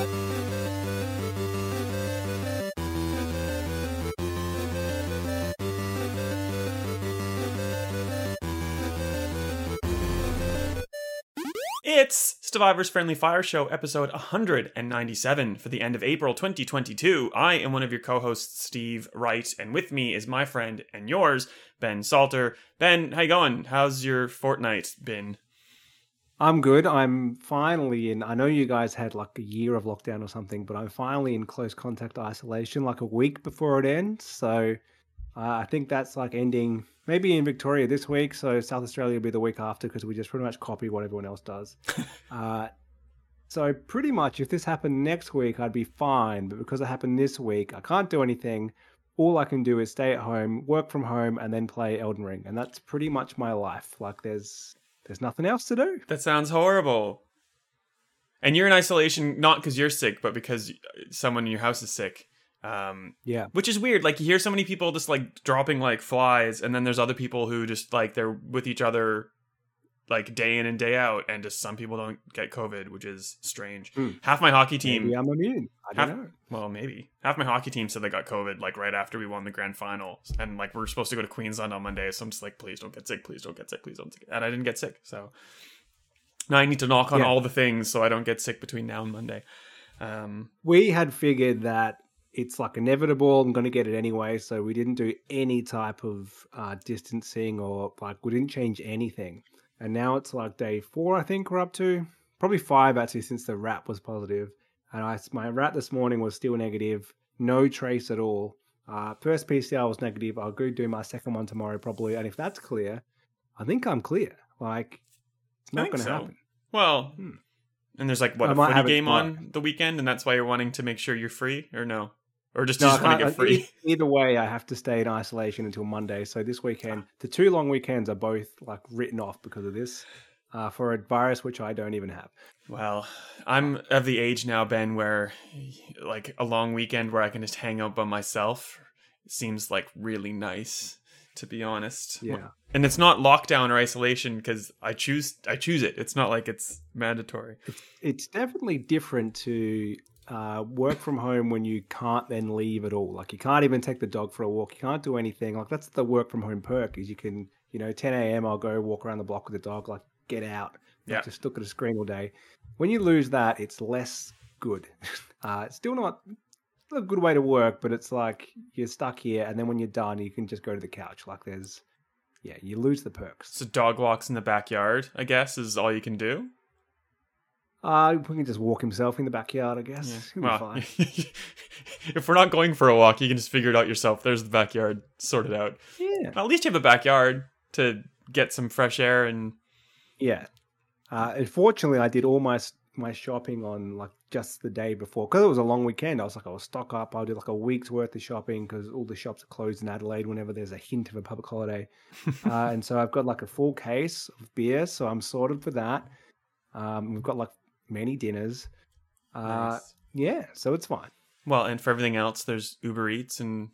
It's Survivor's Friendly Fire Show, episode 197 for the end of April 2022. I am one of your co hosts, Steve Wright, and with me is my friend and yours, Ben Salter. Ben, how you going? How's your fortnight been? I'm good. I'm finally in. I know you guys had like a year of lockdown or something, but I'm finally in close contact isolation like a week before it ends. So uh, I think that's like ending maybe in Victoria this week. So South Australia will be the week after because we just pretty much copy what everyone else does. uh, so pretty much, if this happened next week, I'd be fine. But because it happened this week, I can't do anything. All I can do is stay at home, work from home, and then play Elden Ring, and that's pretty much my life. Like there's there's nothing else to do. That sounds horrible. And you're in isolation not because you're sick, but because someone in your house is sick. Um, yeah, which is weird. Like you hear so many people just like dropping like flies, and then there's other people who just like they're with each other like day in and day out, and just some people don't get COVID, which is strange. Mm. Half my hockey team, maybe I'm immune. I don't half, know. Well, maybe half my hockey team said they got COVID like right after we won the grand final, and like we're supposed to go to Queensland on Monday. So I'm just like, please don't get sick, please don't get sick, please don't. Get... Sick. And I didn't get sick, so now I need to knock on Yeah. all the things so I don't get sick between now and Monday. Um, We had figured that it's like inevitable. I'm going to get it anyway, so we didn't do any type of uh, distancing or like we didn't change anything. And now it's like day four, I think we're up to probably five actually since the rat was positive. And I my rat this morning was still negative, no trace at all. Uh, first PCR was negative. I'll go do my second one tomorrow probably, and if that's clear, I think I'm clear. Like it's not going to so. happen. Well, Hmm. and there's like what I a footy have game on the weekend, and that's why you're wanting to make sure you're free, or no, or just, No, just want to get free. e- Either way, I have to stay in isolation until Monday. So this weekend, the two long weekends are both like written off because of this, uh, for a virus which I don't even have. Well, I'm of the age now, Ben, where like a long weekend where I can just hang out by myself seems like really nice, to be honest. Yeah. and it's not lockdown or isolation because I choose I choose it. It's not like it's mandatory. It's definitely different to uh, work from home when you can't then leave at all. Like you can't even take the dog for a walk. You can't do anything. Like that's the work from home perk is you can, you know, 10 a.m. I'll go walk around the block with the dog. Like get out. Yeah. Just look at a screen all day. When you lose that, it's less good. Uh, it's still not a good way to work, but it's like you're stuck here, and then when you're done, you can just go to the couch. Like there's, yeah, you lose the perks. So dog walks in the backyard, I guess, is all you can do. Uh, we can just walk himself in the backyard, I guess. Be Well, if we're not going for a walk, you can just figure it out yourself. There's the backyard sorted out. Yeah, At least you have a backyard to get some fresh air and yeah. Uh, unfortunately, I did all my my shopping on like just the day before because it was a long weekend. I was like, I'll stock up. I'll do like a week's worth of shopping because all the shops are closed in Adelaide whenever there's a hint of a public holiday. uh, and so I've got like a full case of beer, so I'm sorted for that. Um, we've got like many dinners. Uh, Nice. Yeah, so it's fine. Well, and for everything else, there's Uber Eats and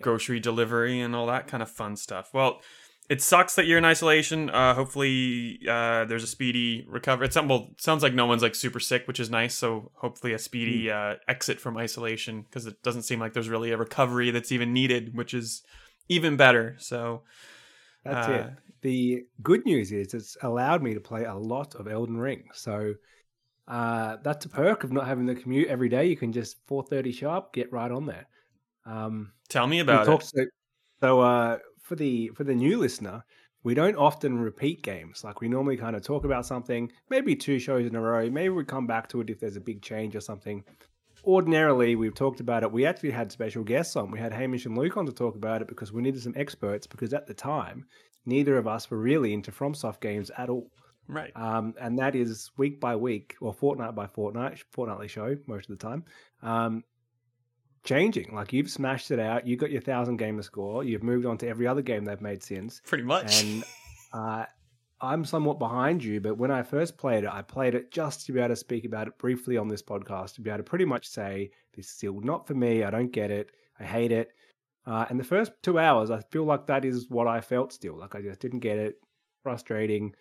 grocery delivery and all that kind of fun stuff. Well, it sucks that you're in isolation. Uh, hopefully, uh, there's a speedy recovery. It sounds, well, it sounds like no one's like super sick, which is nice. So hopefully, a speedy uh, exit from isolation because it doesn't seem like there's really a recovery that's even needed, which is even better. So That's Uh, it. The good news is it's allowed me to play a lot of Elden Ring. So uh, that's a perk of not having the commute every day. You can just 4:30 sharp get right on there. Um, tell me about it. so uh, for the for the new listener, we don't often repeat games. Like we normally kind of talk about something, maybe two shows in a row. Maybe we come back to it if there's a big change or something. Ordinarily, we've talked about it. We actually had special guests on. We had Hamish and Luke on to talk about it because we needed some experts. Because at the time, neither of us were really into FromSoft games at all. Right. Um, and that is week by week or fortnight by fortnight, fortnightly show most of the time. Um, changing. Like you've smashed it out. You got your thousand gamer score. You've moved on to every other game they've made since. Pretty much. And uh, I'm somewhat behind you, but when I first played it, I played it just to be able to speak about it briefly on this podcast, to be able to pretty much say, this is still not for me. I don't get it. I hate it. Uh, and the first two hours, I feel like that is what I felt still. Like I just didn't get it. Frustrating.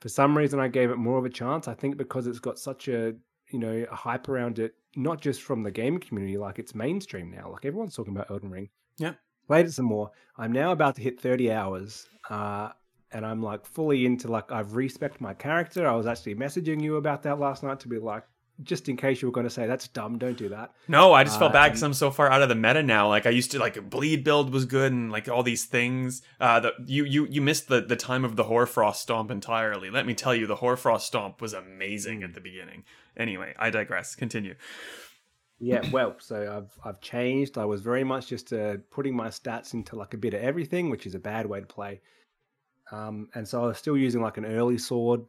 For some reason, I gave it more of a chance. I think because it's got such a you know a hype around it, not just from the game community, like it's mainstream now. Like everyone's talking about Elden Ring. Yeah. Played it some more. I'm now about to hit 30 hours. Uh, and I'm like fully into like I've respect my character. I was actually messaging you about that last night to be like, just in case you were going to say that's dumb, don't do that. No, I just Uh, felt bad because I'm so far out of the meta now. Like I used to like bleed build was good and like all these things. Uh, the, you you you missed the the time of the Hoarfrost stomp entirely. Let me tell you, the Hoarfrost stomp was amazing at the beginning. Anyway, I digress. Continue. Yeah, well, so I've I've changed. I was very much just uh, putting my stats into like a bit of everything, which is a bad way to play. Um, and so I was still using like an early sword,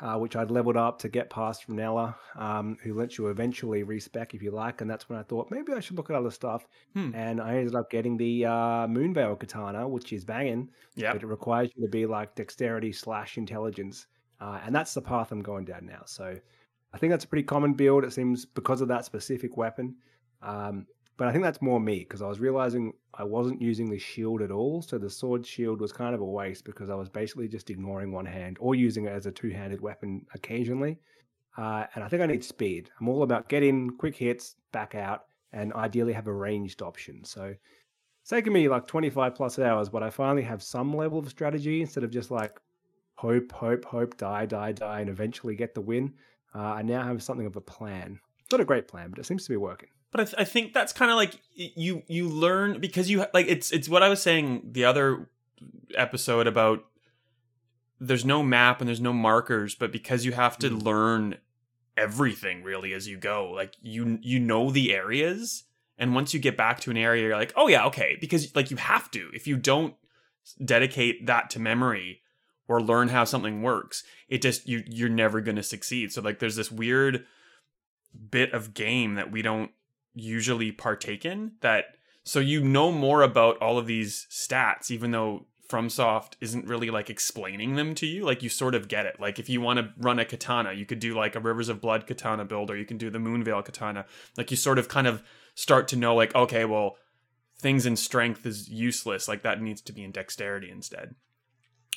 uh, which I'd leveled up to get past Rennala, um, who lets you eventually respec if you like. And that's when I thought maybe I should look at other stuff. Hmm. And I ended up getting the uh, Moonveil katana, which is banging, Yeah. but it requires you to be like dexterity slash intelligence, uh, and that's the path I'm going down now. So I think that's a pretty common build. It seems because of that specific weapon. Um, but I think that's more me because I was realizing I wasn't using the shield at all. So the sword shield was kind of a waste because I was basically just ignoring one hand or using it as a two handed weapon occasionally. Uh, and I think I need speed. I'm all about get in, quick hits, back out, and ideally have a ranged option. So it's taken me like 25 plus hours, but I finally have some level of strategy instead of just like hope, hope, hope, die, die, die, and eventually get the win. Uh, I now have something of a plan. Not a great plan, but it seems to be working. But I, th- I think that's kind of like you you learn because you like it's it's what I was saying the other episode about there's no map and there's no markers, but because you have to Mm. learn everything really as you go, like you you know the areas, and once you get back to an area, you're like, oh yeah, okay, because like you have to. If you don't dedicate that to memory or learn how something works, it just you you're never going to succeed. So like there's this weird bit of game that we don't usually partake in that so you know more about all of these stats even though FromSoft isn't really like explaining them to you? Like you sort of get it. Like if you want to run a katana you could do like a Rivers of Blood katana build or you can do the Moonveil katana. Like you sort of kind of start to know like okay well things in strength is useless. Like that needs to be in dexterity instead.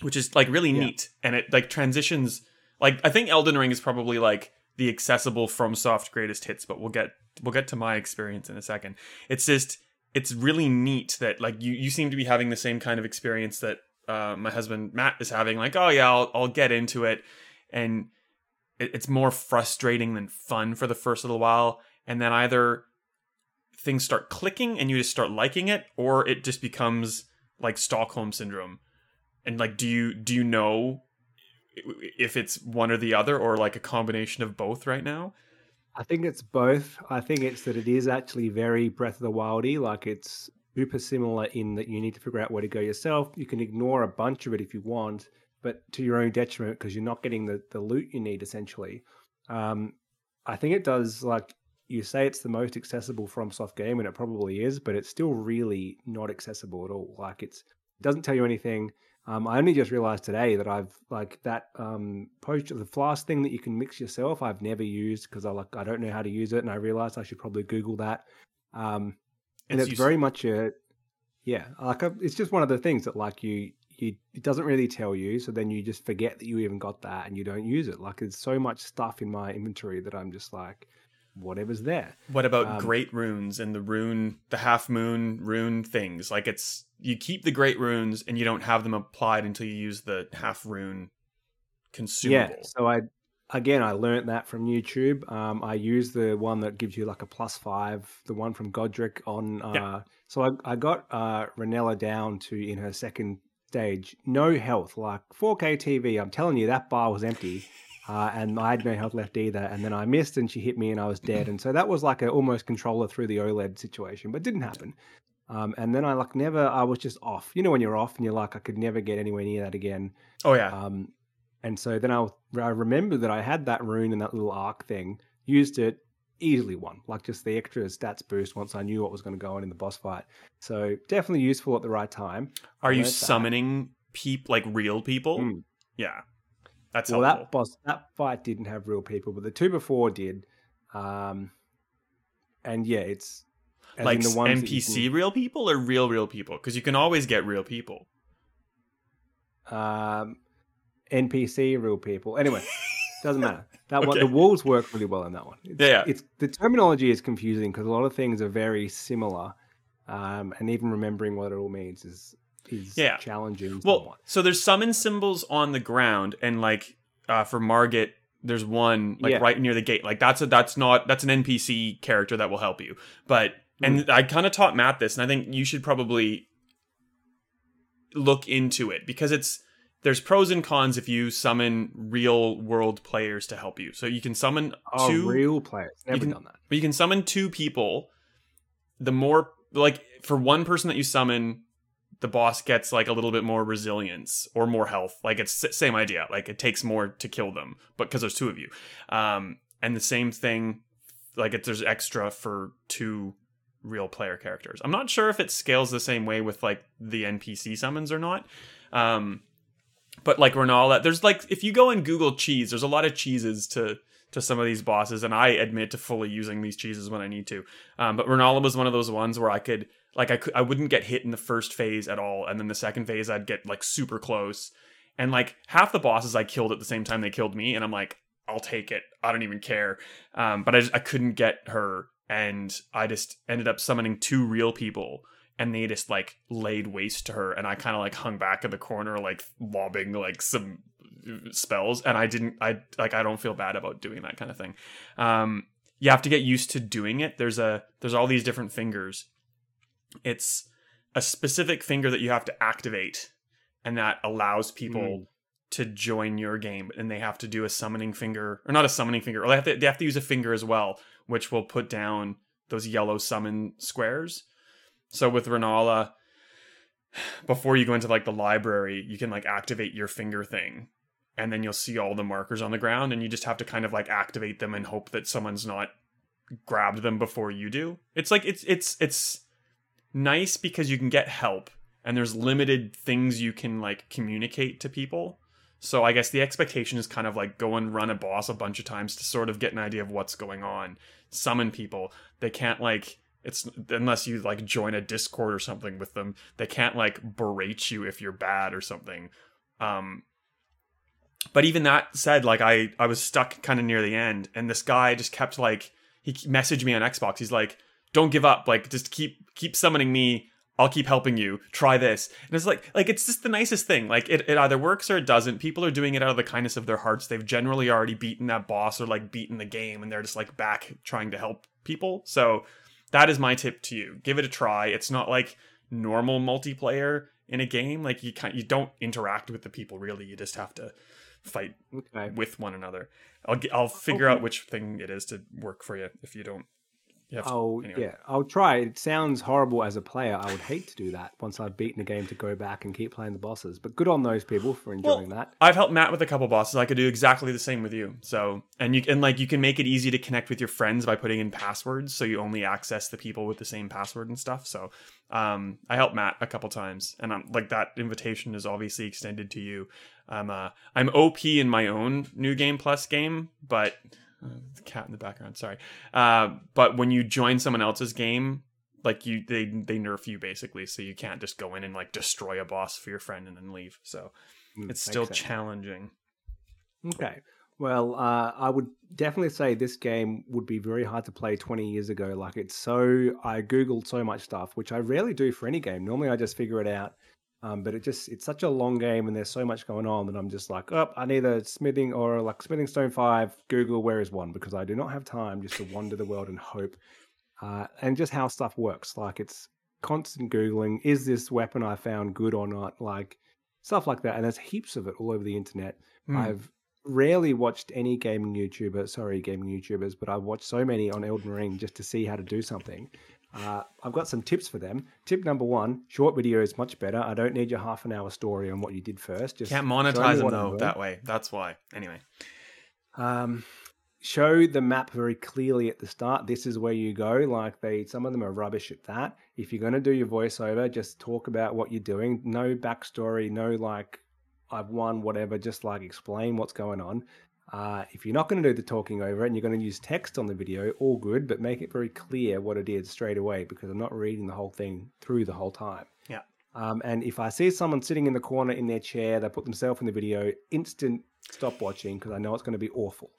Which is like really Yeah. neat. And it like transitions like I think Elden Ring is probably like the accessible FromSoft greatest hits, but we'll get we'll get to my experience in a second. It's just it's really neat that like you you seem to be having the same kind of experience that uh, my husband Matt is having. Like, oh yeah, I'll I'll get into it, and it, it's more frustrating than fun for the first little while, and then either things start clicking and you just start liking it, or it just becomes like Stockholm syndrome. And like, do you do you know if it's one or the other or like a combination of both right now. I think it's both. I think it's that it is actually very Breath of the Wildy. Like it's super similar in that you need to figure out where to go yourself. You can ignore a bunch of it if you want, but to your own detriment because you're not getting the, the loot you need essentially. Um, I think it does like you say it's the most accessible from soft game, and it probably is, but it's still really not accessible at all. Like it's it doesn't tell you anything. Um, I only just realized today that I've like that um, post the flask thing that you can mix yourself. I've never used because I like I don't know how to use it, and I realized I should probably Google that. Um, and It's it's, very much a yeah, like a, it's just one of the things that like you you it doesn't really tell you, so then you just forget that you even got that and you don't use it. Like there's so much stuff in my inventory that I'm just like whatever's there. What about Um, great runes and the rune, the half moon rune things? Like it's you keep the great runes and you don't have them applied until you use the half rune consumable. Yeah. So I again I learned that from YouTube. Um, I use the one that gives you like a plus five, the one from Godrick on. Uh, Yeah. So I, I got uh, Rennala down to in her second stage, no health, like 4K TV. I'm telling you, that bar was empty. Uh, and I had no health left either. And then I missed, and she hit me, and I was dead. And so that was like an almost controller through the OLED situation, but didn't happen. Um, and then I like never, I was just off. You know, when you're off and you're like, I could never get anywhere near that again. Oh yeah. Um, and so then I, I remember that I had that rune and that little arc thing, used it, easily won, like just the extra stats boost once I knew what was going to go on in the boss fight. So definitely useful at the right time. Are you summoning peep like real people? Mm. Yeah. That's well, helpful. that boss, that fight didn't have real people, but the two before did. Um, and yeah, it's like the ones NPC real people or real real people? Because you can always get real people. um, NPC real people. Anyway, Doesn't matter. That one, the walls work really well in that one. It's, Yeah. it's the terminology is confusing because a lot of things are very similar, um, and even remembering what it all means is is Yeah. challenging. Well, so there's summon symbols on the ground, and like uh, for Margit, there's one like Yeah. right near the gate. Like that's a that's not that's an NPC character that will help you. But and Hmm. I kind of taught Matt this, and I think you should probably look into it because it's there's pros and cons if you summon real world players to help you. So you can summon oh, two real players never can- done that. but you can summon two people. The more like for one person that you summon, the boss gets like a little bit more resilience or more health. Like it's same idea. Like it takes more to kill them, but because there's two of you. Um, and the same thing, like it, there's extra for two real player characters. I'm not sure if it scales the same way with like the NPC summons or not. Um, but like Rennala, there's like if you go and Google cheese, there's a lot of cheeses to to some of these bosses, and I admit to fully using these cheeses when I need to. Um, but Rennala was one of those ones where I could like I could I wouldn't get hit in the first phase at all, and then the second phase I'd get like super close, and like half the bosses I killed at the same time they killed me, and I'm like I'll take it, I don't even care. Um, but I just, I couldn't get her, and I just ended up summoning two real people. And they just like laid waste to her, and I kind of like hung back in the corner, like lobbing like some spells and i didn't i like i don't feel bad about doing that kind of thing um you have to get used to doing it there's a there's all these different fingers it's a specific finger that you have to activate and that allows people Mm. to join your game and they have to do a summoning finger or not a summoning finger or they have to, they have to use a finger as well which will put down those yellow summon squares so with rennala before you go into like the library you can like activate your finger thing and then you'll see all the markers on the ground and you just have to kind of like activate them and hope that someone's not grabbed them before you do it's like it's it's it's nice because you can get help and there's limited things you can like communicate to people. So i guess the expectation is kind of like go and run a boss a bunch of times to sort of get an idea of what's going on summon people. They can't like it's unless you like join a discord or something with them they can't like berate you if you're bad or something. Um but even that said like i i was stuck kind of near the end and this guy just kept like he messaged me on xbox. He's like don't give up like just keep keep summoning me. I'll keep helping you. Try this. And it's like like it's just the nicest thing. Like it, it either works or it doesn't. People are doing it out of the kindness of their hearts. They've generally already beaten that boss or like beaten the game and they're just like back trying to help people. So that is my tip to you. Give it a try. It's not like normal multiplayer in a game. Like you can't you don't interact with the people really. You just have to fight Okay. with one another. I'll i'll figure Okay. out which thing it is to work for you if you don't to- Oh anyway. yeah, I'll try. It sounds horrible as a player. I would hate to do that once I've beaten a game to go back and keep playing the bosses. But good on those people for enjoying that. I've helped Matt with a couple bosses. I could do exactly the same with you. So, and you and like you can make it easy to connect with your friends by putting in passwords, so you only access the people with the same password and stuff. So, um, I helped Matt a couple times, and I'm like that invitation is obviously extended to you. I'm uh, I'm OP in my own new game plus game, but uh, the cat in the background. Sorry, uh, but when you join someone else's game. Like you, they they nerf you basically, so you can't just go in and like destroy a boss for your friend and then leave. So Mm, it's still sense. challenging. Okay. Well, uh, I would definitely say this game would be very hard to play 20 years ago. Like, it's so. I Googled so much stuff, which I rarely do for any game. Normally, I just figure it out. Um, but it just. It's such a long game and there's so much going on that I'm just like, oh, I need a smithing or like smithing stone 5. Google where is one because I do not have time just to wander the world and hope. Uh, and just how stuff works. Like, it's constant Googling. Is this weapon I found good or not? Like, stuff like that. And there's heaps of it all over the internet. Hmm. I've rarely watched any gaming YouTuber, sorry, gaming YouTubers, but I've watched so many on Elden Ring just to see how to do something. Uh, I've got some tips for them. Tip number one: short video is much better. I don't need your half an hour story on what you did first. Just Can't monetize them though that way. That's why. Anyway, Um, show the map very clearly at the start. This is where you go. Like they, some of them are rubbish at that. If you're going to do your voiceover, just talk about what you're doing. No backstory. No like, I've won whatever. Just like explain what's going on. Uh, if you're not going to do the talking over it and you're going to use text on the video, all good, but make it very clear what it is straight away because I'm not reading the whole thing through the whole time. Yeah. Um, and if I see someone sitting in the corner in their chair, they put themselves in the video, instant stop watching because I know it's going to be awful.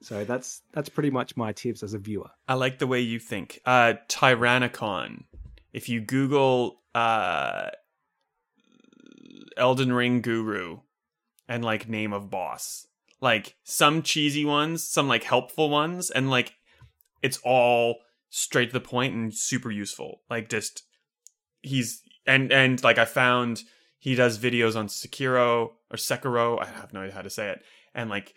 So that's that's pretty much my tips as a viewer. I like the way you think. Uh, Tyrannicon. If you Google uh, Elden Ring Guru and like name of boss, like some cheesy ones, some like helpful ones, and like it's all straight to the point and super useful. Like just he's and and like I found he does videos on Sekiro or Sekiro. I have no idea how to say it. And like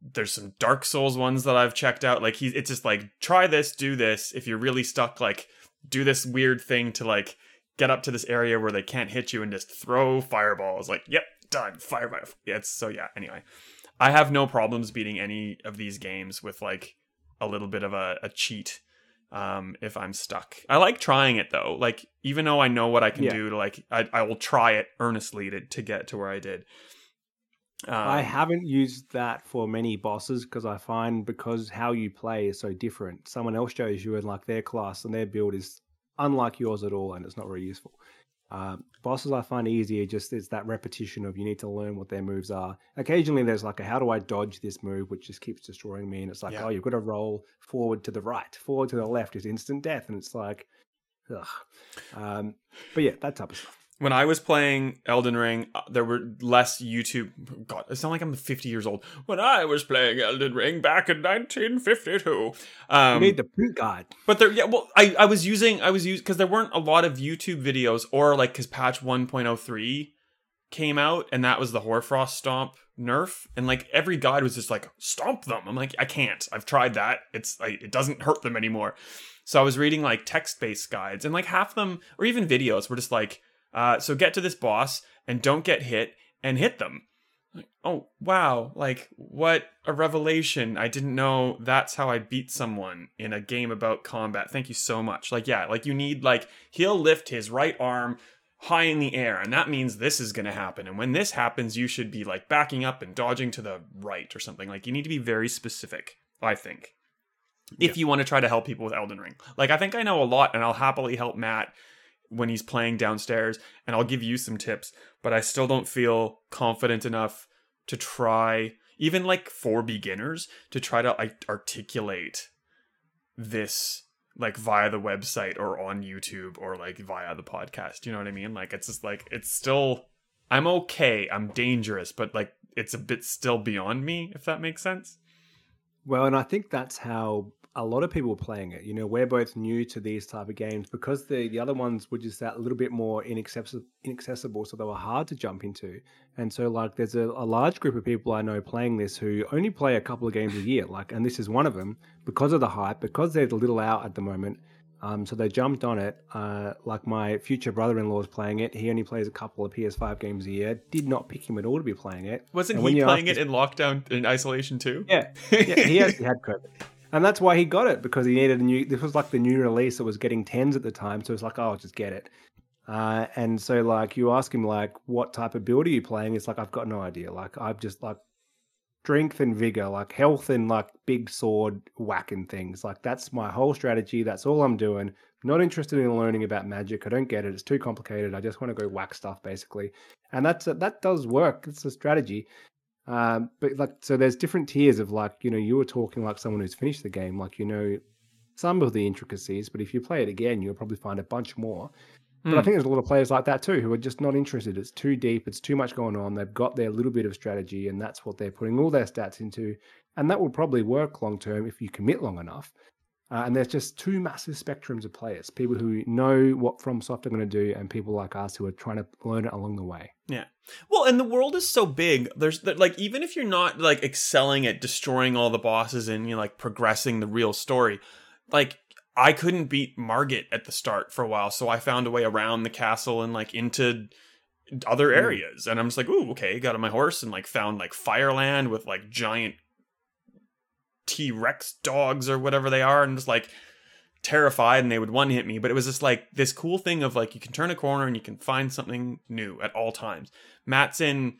there's some Dark Souls ones that I've checked out. Like he's it's just like try this, do this. If you're really stuck, like do this weird thing to like get up to this area where they can't hit you and just throw fireballs. Like, yep, done. Fireball. Yeah, it's so yeah. Anyway, I have no problems beating any of these games with like a little bit of a, a cheat um if i'm stuck i like trying it though like even though i know what i can Yeah. do to like I, I will try it earnestly to, to get to where i did um, I haven't used that for many bosses because I find because how you play is so different. Someone else shows you in like their class and their build is unlike yours at all, and it's not very useful. Um, bosses I find easier just it's that repetition of you need to learn what their moves are. Occasionally there's like a how do I dodge this move, which just keeps destroying me, and it's like Yeah. oh you've got to roll forward to the right, forward to the left is instant death, and it's like, ugh. Um, but yeah, that type of stuff. When I was playing Elden Ring, uh, there were less YouTube. God, it's not like I'm 50 years old. When I was playing Elden Ring back in 1952, um, you need the print guide. but there, yeah, well, I, I was using, I was using because there weren't a lot of YouTube videos, or like because patch 1.03 came out, and that was the Hoarfrost Stomp nerf, and like every guide was just like stomp them. I'm like, I can't. I've tried that. It's like it doesn't hurt them anymore. So I was reading like text based guides, and like half them, or even videos, were just like, uh, so get to this boss and don't get hit and hit them. Like, oh wow, like what a revelation. I didn't know that's how I beat someone in a game about combat. Thank you so much. Like yeah, like you need like he'll lift his right arm high in the air and that means this is going to happen. And when this happens, you should be like backing up and dodging to the right or something. Like you need to be very specific, I think. If you want to try to help people with Elden Ring. Like I think I know a lot and I'll happily help Matt when he's playing downstairs and I'll give you some tips, but I still don't feel confident enough to try even like for beginners to try to like articulate this like via the website or on YouTube or like via the podcast. You know what I mean? Like it's just like it's still I'm okay. I'm dangerous, but like it's a bit still beyond me if that makes sense. Well, and I think that's how a lot of people playing it. You know, we're both new to these type of games because the the other ones were just that a little bit more inaccessible, inaccessible, so they were hard to jump into. And so, like, there's a, a large group of people I know playing this who only play a couple of games a year. Like, and this is one of them because of the hype, because they're a little out at the moment. Um, so they jumped on it. Uh, like my future brother-in-law is playing it. He only plays a couple of PS5 games a year. Did not pick him at all to be playing it. Wasn't And he playing it in lockdown in isolation too? Yeah, yeah, he actually had COVID, and that's why he got it because he needed a new. This was like the new release that was getting tens at the time, so it's like, oh, I'll just get it. Uh, and so, like, you ask him like, what type of build are you playing? It's like, I've got no idea. Like, I've just like strength and vigor, like health and like big sword whacking things. Like, that's my whole strategy. That's all I'm doing. Not interested in learning about magic. I don't get it. It's too complicated. I just want to go whack stuff, basically. And that's that does work. It's a strategy. Um, but like, so there's different tiers of like, you know, you were talking like someone who's finished the game, like you know some of the intricacies, but if you play it again, you'll probably find a bunch more. But I Hmm. think there's a lot of players like that too who are just not interested. It's too deep. It's too much going on. They've got their little bit of strategy, and that's what they're putting all their stats into. And that will probably work long term if you commit long enough. Uh, and there's just two massive spectrums of players: people who know what FromSoft are going to do, and people like us who are trying to learn it along the way. Yeah. Well, and the world is so big. There's like even if you're not like excelling at destroying all the bosses and you know, like progressing the real story, like I couldn't beat Margit at the start for a while, so I found a way around the castle and like into other Mm. areas. And I'm just like, ooh, okay, got on my horse and like found like Fireland with like giant T Rex dogs or whatever they are, and just like terrified and they would one hit me. But it was just like this cool thing of like you can turn a corner and you can find something new at all times. Matt's in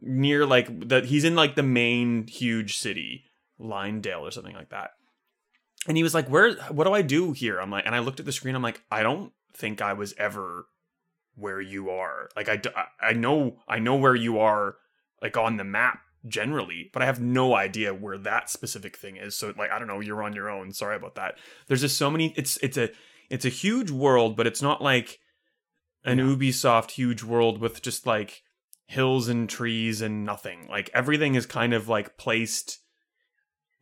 near like the he's in like the main huge city, Leyndell or something like that. And he was like, "Where? What do I do here?" I'm like, and I looked at the screen. I'm like, I don't think I was ever where you are. Like I, I know I know where you are, like on the map generally, but I have no idea where that specific thing is. So like I don't know, you're on your own. Sorry about that. There's just so many it's it's a it's a huge world, but it's not like an Yeah. Ubisoft huge world with just like hills and trees and nothing. Like everything is kind of like placed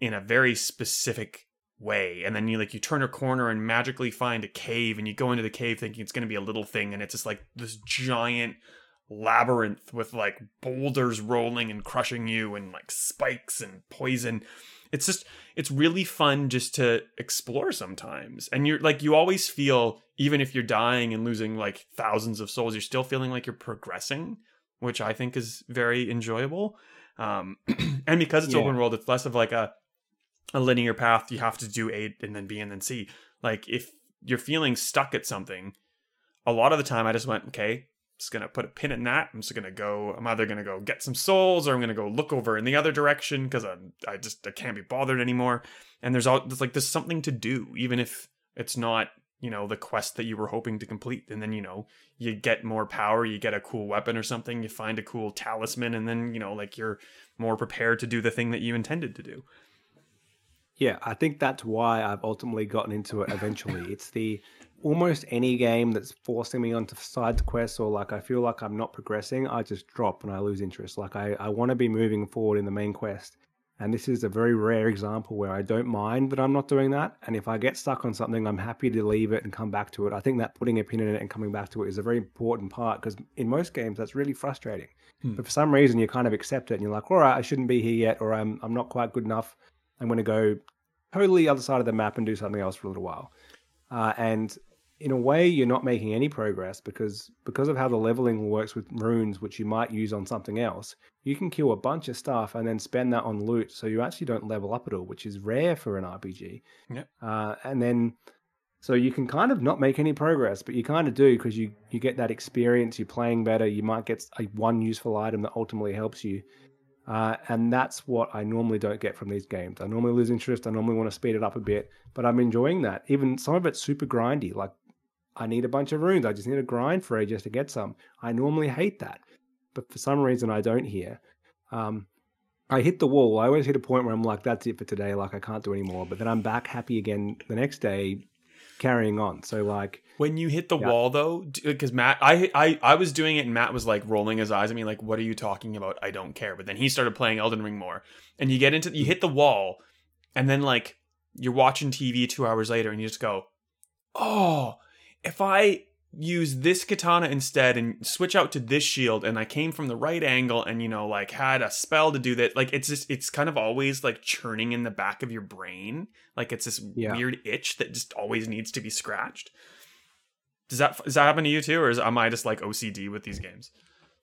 in a very specific way and then you like you turn a corner and magically find a cave and you go into the cave thinking it's going to be a little thing and it's just like this giant labyrinth with like boulders rolling and crushing you and like spikes and poison. It's just it's really fun just to explore sometimes. And you're like you always feel even if you're dying and losing like thousands of souls you're still feeling like you're progressing which i think is very enjoyable. Um and because it's Yeah. open world it's less of like a a linear path. You have to do a and then b and then c. Like if you're feeling stuck at something a lot of the time i just went okay just gonna put a pin in that. I'm just gonna go i'm either gonna go get some souls or i'm gonna go look over in the other direction because i i just i can't be bothered anymore. And there's all there's like there's something to do even if it's not you know the quest that you were hoping to complete. And then you know you get more power you get a cool weapon or something you find a cool talisman and then you know like you're more prepared to do the thing that you intended to do. Yeah, I think that's why I've ultimately gotten into it eventually. it's the almost any game that's forcing me onto side quests or like I feel like I'm not progressing, I just drop and I lose interest. Like I, I want to be moving forward in the main quest. And this is a very rare example where I don't mind that I'm not doing that. And if I get stuck on something, I'm happy to leave it and come back to it. I think that putting a pin in it and coming back to it is a very important part because in most games that's really frustrating. Hmm. But for some reason you kind of accept it and you're like, all right, I shouldn't be here yet, or I'm I'm not quite good enough. I'm going to go totally other side of the map and do something else for a little while. Uh, and in a way, you're not making any progress because because of how the leveling works with runes, which you might use on something else. You can kill a bunch of stuff and then spend that on loot, so you actually don't level up at all, which is rare for an RPG. Yep. Uh, and then, so you can kind of not make any progress, but you kind of do because you you get that experience. You're playing better. You might get a, one useful item that ultimately helps you. Uh, and that's what I normally don't get from these games. I normally lose interest. I normally want to speed it up a bit, but I'm enjoying that. Even some of it's super grindy. Like I need a bunch of runes. I just need to grind for ages to get some. I normally hate that, but for some reason I don't here. Um, I hit the wall. I always hit a point where I'm like, that's it for today. Like I can't do anymore. But then I'm back happy again the next day, carrying on. So like, When you hit the Yeah. wall though, because Matt, I, I I was doing it and Matt was like rolling his eyes at me like, "What are you talking about? I don't care." But then he started playing Elden Ring more, and you get into you hit the wall, and then like you're watching TV two hours later, and you just go, "Oh, if I use this katana instead and switch out to this shield, and I came from the right angle, and you know like had a spell to do that, like it's just it's kind of always like churning in the back of your brain, like it's this Yeah. weird itch that just always needs to be scratched." Does that does that happen to you too, or is, am I just like OCD with these games?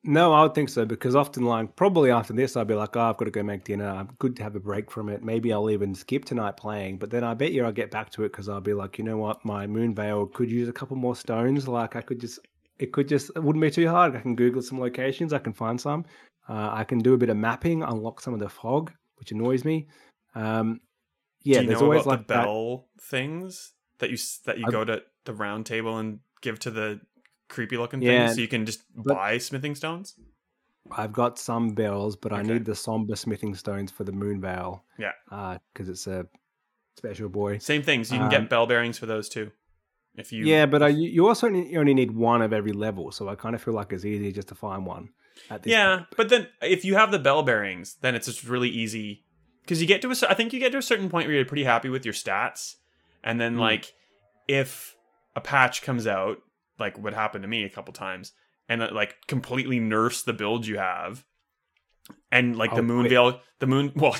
No, I would think so because often, like, probably after this, I'd be like, oh, I've got to go make dinner. I'm good to have a break from it. Maybe I'll even skip tonight playing. But then I bet you I'll get back to it because I'll be like, you know what, my moon veil could use a couple more stones. Like, I could just, it could just, it wouldn't be too hard. I can Google some locations. I can find some. Uh, I can do a bit of mapping, unlock some of the fog, which annoys me. Um, yeah, there's always like the that. bell things that you s- that you I- go to the round table and give to the creepy looking Yeah, things, so you can just buy smithing stones? I've got some bells, but I need the somber smithing stones for the moon veil. Yeah. because it's a special boy. Same things. You can Um, get bell bearings for those too. If you yeah, but I, you also you only need one of every level, so I kind of feel like it's easier just to find one. At this yeah, point. but then if you have the bell bearings, then it's just really easy because you get to a. I think you get to a certain point where you're pretty happy with your stats, and then Mm. like if a patch comes out, like what happened to me a couple times, and it, like completely nerfs the build you have, and like the Oh, moon wait. veil, the moon. Well,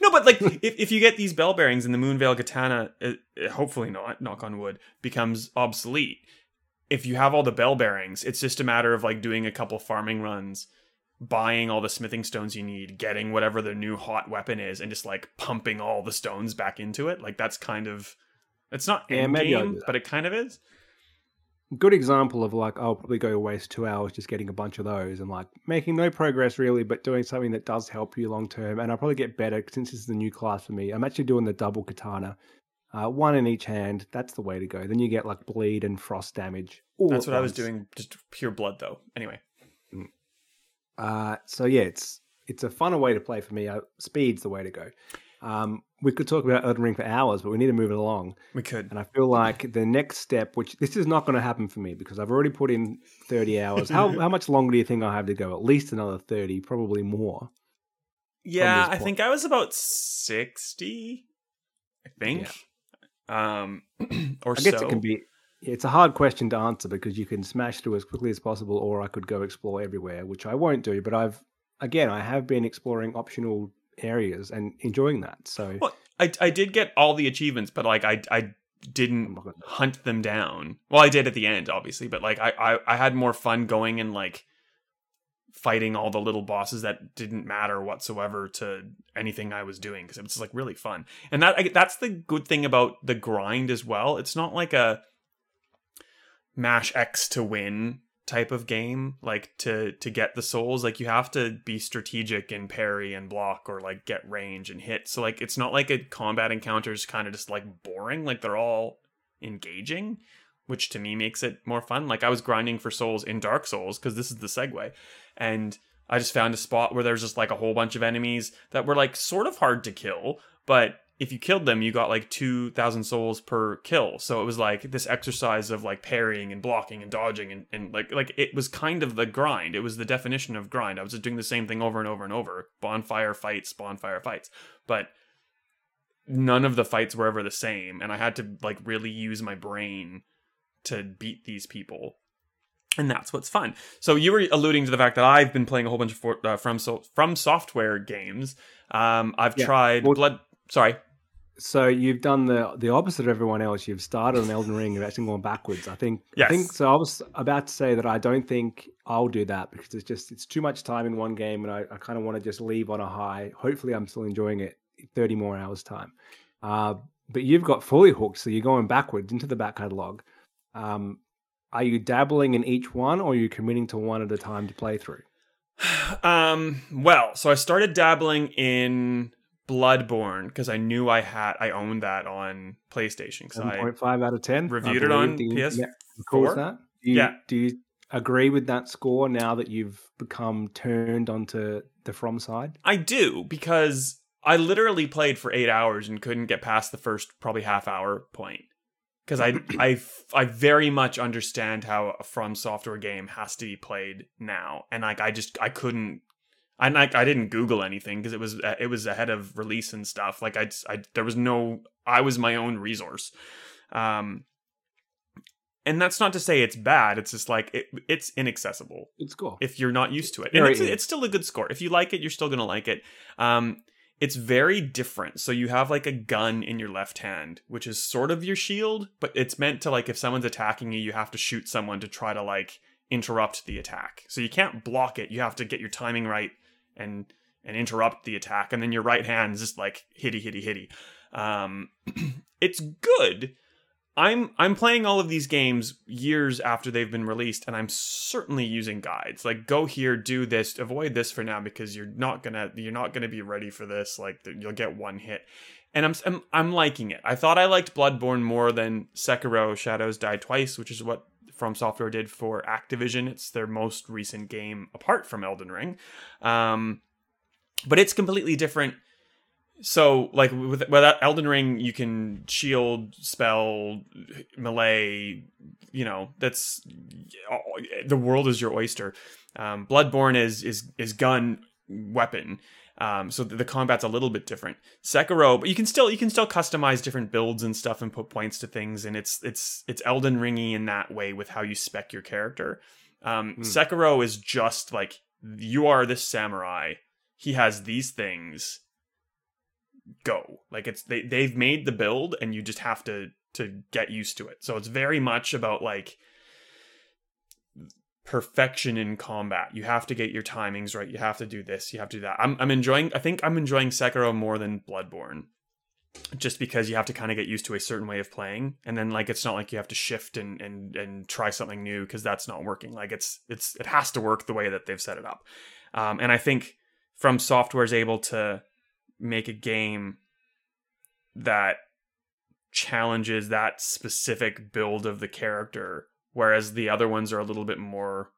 no, but like if if you get these bell bearings and the moon veil katana, it, it- hopefully not, knock on wood, becomes obsolete. If you have all the bell bearings, it's just a matter of like doing a couple farming runs buying all the smithing stones you need, getting whatever the new hot weapon is, and just like pumping all the stones back into it. Like that's kind of it's not end game, but it kind of is. Good example of like I'll probably go waste two hours just getting a bunch of those and like making no progress really, but doing something that does help you long term. And I'll probably get better since this is a new class for me. I'm actually doing the double katana, uh, one in each hand. That's the way to go. Then you get like bleed and frost damage. That's what I was doing, just pure blood though. Anyway, Uh, so yeah, it's it's a funner way to play for me. Uh, speed's the way to go. Um, we could talk about Elden Ring for hours, but we need to move it along. We could. And I feel like the next step, which this is not going to happen for me because I've already put in 30 hours. how, how much longer do you think I have to go? At least another 30, probably more. Yeah, I think I was about 60, I think. Yeah. Um, or I guess so. it can be. It's a hard question to answer because you can smash through as quickly as possible, or I could go explore everywhere, which I won't do. But I've, again, I have been exploring optional areas and enjoying that. So well, I I did get all the achievements, but like I I didn't hunt them down. Well, I did at the end, obviously, but like I I, I had more fun going and like fighting all the little bosses that didn't matter whatsoever to anything I was doing because it was like really fun. And that I, that's the good thing about the grind as well. It's not like a mash X to win type of game like to to get the souls like you have to be strategic and parry and block or like get range and hit. So like it's not like a combat encounter is kind of just like boring like they're all engaging which to me makes it more fun. Like i was grinding for souls in dark souls because this is the segue and i just found a spot where there's just like a whole bunch of enemies that were like sort of hard to kill but if you killed them, you got like 2,000 souls per kill. So it was like this exercise of like parrying and blocking and dodging and, and like, like it was kind of the grind. It was the definition of grind. I was just doing the same thing over and over and over. Bonfire fights, bonfire fights. But none of the fights were ever the same. And I had to like really use my brain to beat these people. And that's what's fun. So you were alluding to the fact that I've been playing a whole bunch of for, uh, from so, from software games. Um, I've yeah. tried well, Blood. Sorry. So you've done the the opposite of everyone else. You've started on Elden Ring and actually gone backwards. I think. Yes. I think so. I was about to say that I don't think I'll do that because it's just it's too much time in one game, and I, I kind of want to just leave on a high. Hopefully, I'm still enjoying it. Thirty more hours time. Uh, but you've got fully hooked, so you're going backwards into the back catalog. Um, are you dabbling in each one, or are you committing to one at a time to play through? Um. Well, so I started dabbling in Bloodborne because I knew I had I owned that on PlayStation. Seven point five out of ten. Reviewed it on PS. Yeah, cool that. Do you, yeah. Do you agree with that score now that you've become turned onto the From side? I do because I literally played for eight hours and couldn't get past the first probably half hour point because I I I very much understand how a From Software game has to be played now, and like I just I couldn't I like I didn't Google anything because it was uh, it was ahead of release and stuff. Like I, I there was no I was my own resource. Um, and that's not to say it's bad. It's just like it, it's inaccessible. It's cool if you're not used to it. And it's, it's still a good score. If you like it, you're still gonna like it. Um, it's very different. So you have like a gun in your left hand, which is sort of your shield, but it's meant to like if someone's attacking you, you have to shoot someone to try to like interrupt the attack. So you can't block it. You have to get your timing right and and interrupt the attack, and then your right hand is just like hitty hitty hitty. Um, it's good. I'm I'm playing all of these games years after they've been released, and I'm certainly using guides. Like, go here, do this, avoid this for now because you're not gonna you're not gonna be ready for this. Like, you'll get one hit, and I'm I'm, I'm liking it. I thought I liked Bloodborne more than Sekiro: Shadows Die Twice, which is what from Software did for Activision. It's their most recent game apart from Elden Ring. Um, but it's completely different. So, like with, with Elden Ring, you can shield, spell, melee. You know, that's the world is your oyster. Um, Bloodborne is is is gun weapon. Um, so the, the, combat's a little bit different. Sekiro, but you can still you can still customize different builds and stuff and put points to things, and it's it's it's Elden Ringy in that way with how you spec your character. Um, mm. Sekiro is just like you are this samurai. He has these things. Go like it's they they've made the build, and you just have to to get used to it. So it's very much about like perfection in combat. You have to get your timings right. You have to do this. You have to do that. I'm I'm enjoying. I think I'm enjoying Sekiro more than Bloodborne, just because you have to kind of get used to a certain way of playing, and then like it's not like you have to shift and and and try something new because that's not working. Like it's it's it has to work the way that they've set it up, um, and I think From Software is able to make a game that challenges that specific build of the character whereas the other ones are a little bit more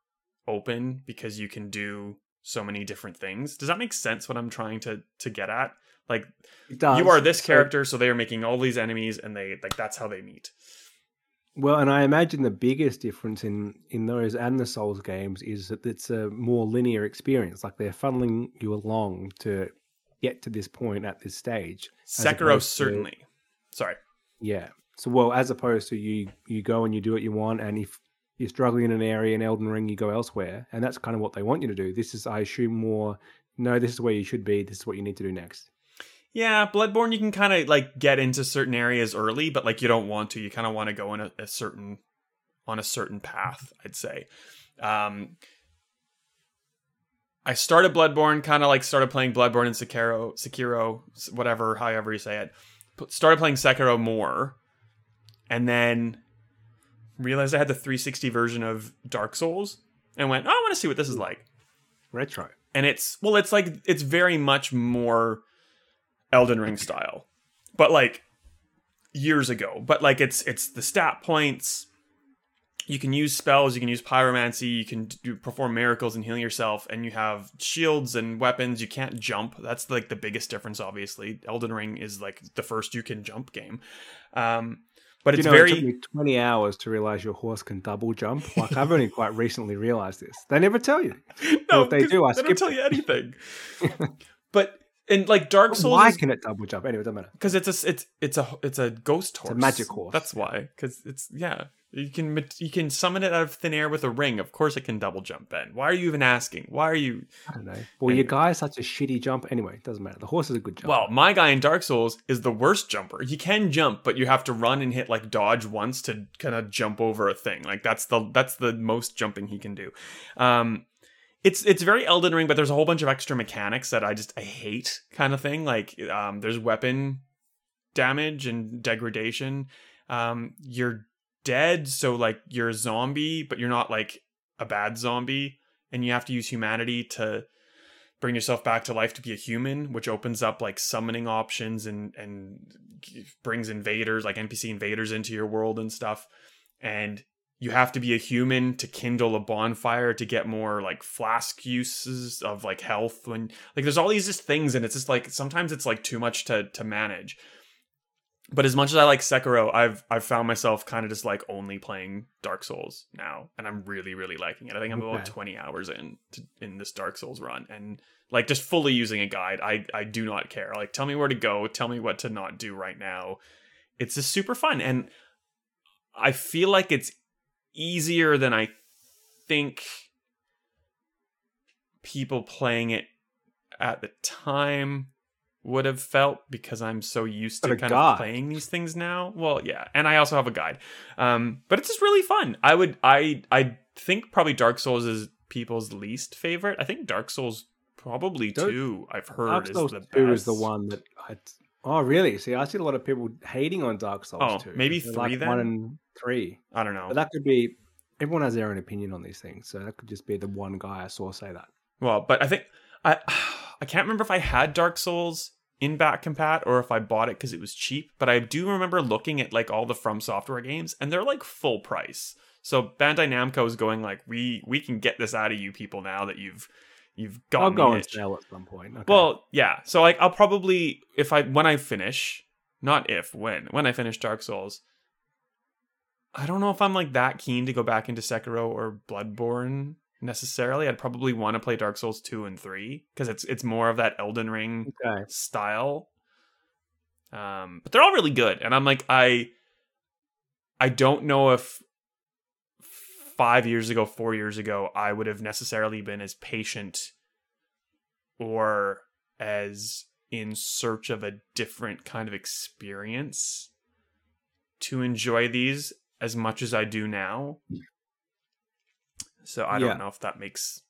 open because you can do so many different things. Does that make sense? What I'm trying to to get at, like you are this character, so they are making all these enemies, and they like that's how they meet. Well, and I imagine the biggest difference in in those and the Souls games is that it's a more linear experience. Like they're funneling you along to get to this point at this stage. Sekiro opposed to- certainly. Sorry. Yeah. So well, as opposed to you you go and you do what you want, and if you're struggling in an area in Elden Ring, you go elsewhere, and that's kind of what they want you to do. This is, I assume, more. No, this is where you should be. This is what you need to do next. Yeah, Bloodborne, you can kind of like get into certain areas early, but like you don't want to. You kind of want to go in a, a certain on a certain path. I'd say. Um, I started Bloodborne, kind of like started playing Bloodborne and Sekiro, Sekiro, whatever, however you say it. Started playing Sekiro more, and then realized I had the 360 version of Dark Souls, and went, "Oh, I want to see what this is like." Retro. and it's well it's like it's very much more elden ring style but like years ago but like it's it's the stat points. You can use spells you can use pyromancy you can do, perform miracles and heal yourself and you have shields and weapons. You can't jump. That's like the biggest difference obviously. Elden ring is like the first you can jump game. Um but you it's know, very it took me 20 hours to realize your horse can double jump. Like I've only quite recently realized this. They never tell you. no if they do, I they don't tell it. you anything but in like dark souls Why is- can it double jump? Anyway, it doesn't matter. because it's a it's it's a it's a ghost horse. a magic horse, That's why. Because it's yeah, you can you can summon it out of thin air with a ring. Of course, it can double jump. Ben, why are you even asking? Why are you? I don't know. Well, your guy is such a shitty jump. Anyway, it doesn't matter. The horse is a good jump. Well, my guy in Dark Souls is the worst jumper. He can jump, but you have to run and hit like dodge once to kind of jump over a thing. Like that's the that's the most jumping he can do. Um, it's it's very Elden Ring, but there's a whole bunch of extra mechanics that I just I hate, kind of thing. Like um, there's weapon damage and degradation. Um, you're dead, so like you're a zombie, but you're not like a bad zombie, and you have to use humanity to bring yourself back to life to be a human, which opens up like summoning options and and brings invaders like NPC invaders into your world and stuff. And you have to be a human to kindle a bonfire to get more like flask uses of like health when like there's all these just things and it's just like sometimes it's like too much to to manage. But as much as I like Sekiro, I've I've found myself kind of just like only playing Dark Souls now, and I'm really really liking it. I think I'm about Okay. 20 hours in to, in this Dark Souls run, and like just fully using a guide. I I do not care. Like tell me where to go, tell me what to not do right now. It's just super fun, and I feel like it's easier than I think people playing it at the time would have felt because I'm so used to kind of playing these things now. Well, yeah, and I also have a guide. Um, but it's just really fun. I would I I think probably Dark Souls is people's least favorite. I think Dark Souls probably Don't- two. I've heard Dark is the 2 is the one that I. Oh, really? See, I see a lot of people hating on Dark Souls Oh, 2. maybe They're three like then? One and three. I don't know. But that could be. Everyone has their own opinion on these things, so that could just be the one guy I saw say that. Well, but I think I I can't remember if I had Dark Souls in back compat or if I bought it because it was cheap. But I do remember looking at like all the From Software games, and they're like full price. So Bandai Namco is going like, we we can get this out of you people now that you've you've got I'll go and sell at some point. Okay. Well, yeah. So like I'll probably if I when I finish, not if when when I finish Dark Souls, I don't know if I'm like that keen to go back into Sekiro or Bloodborne necessarily. I'd probably want to play Dark Souls 2 and 3 because it's it's more of that Elden Ring okay. style. Um, but they're all really good, and I'm like, I, I don't know if five years ago, four years ago, I would have necessarily been as patient or as in search of a different kind of experience to enjoy these as much as I do now. So I Yeah. don't know if that makes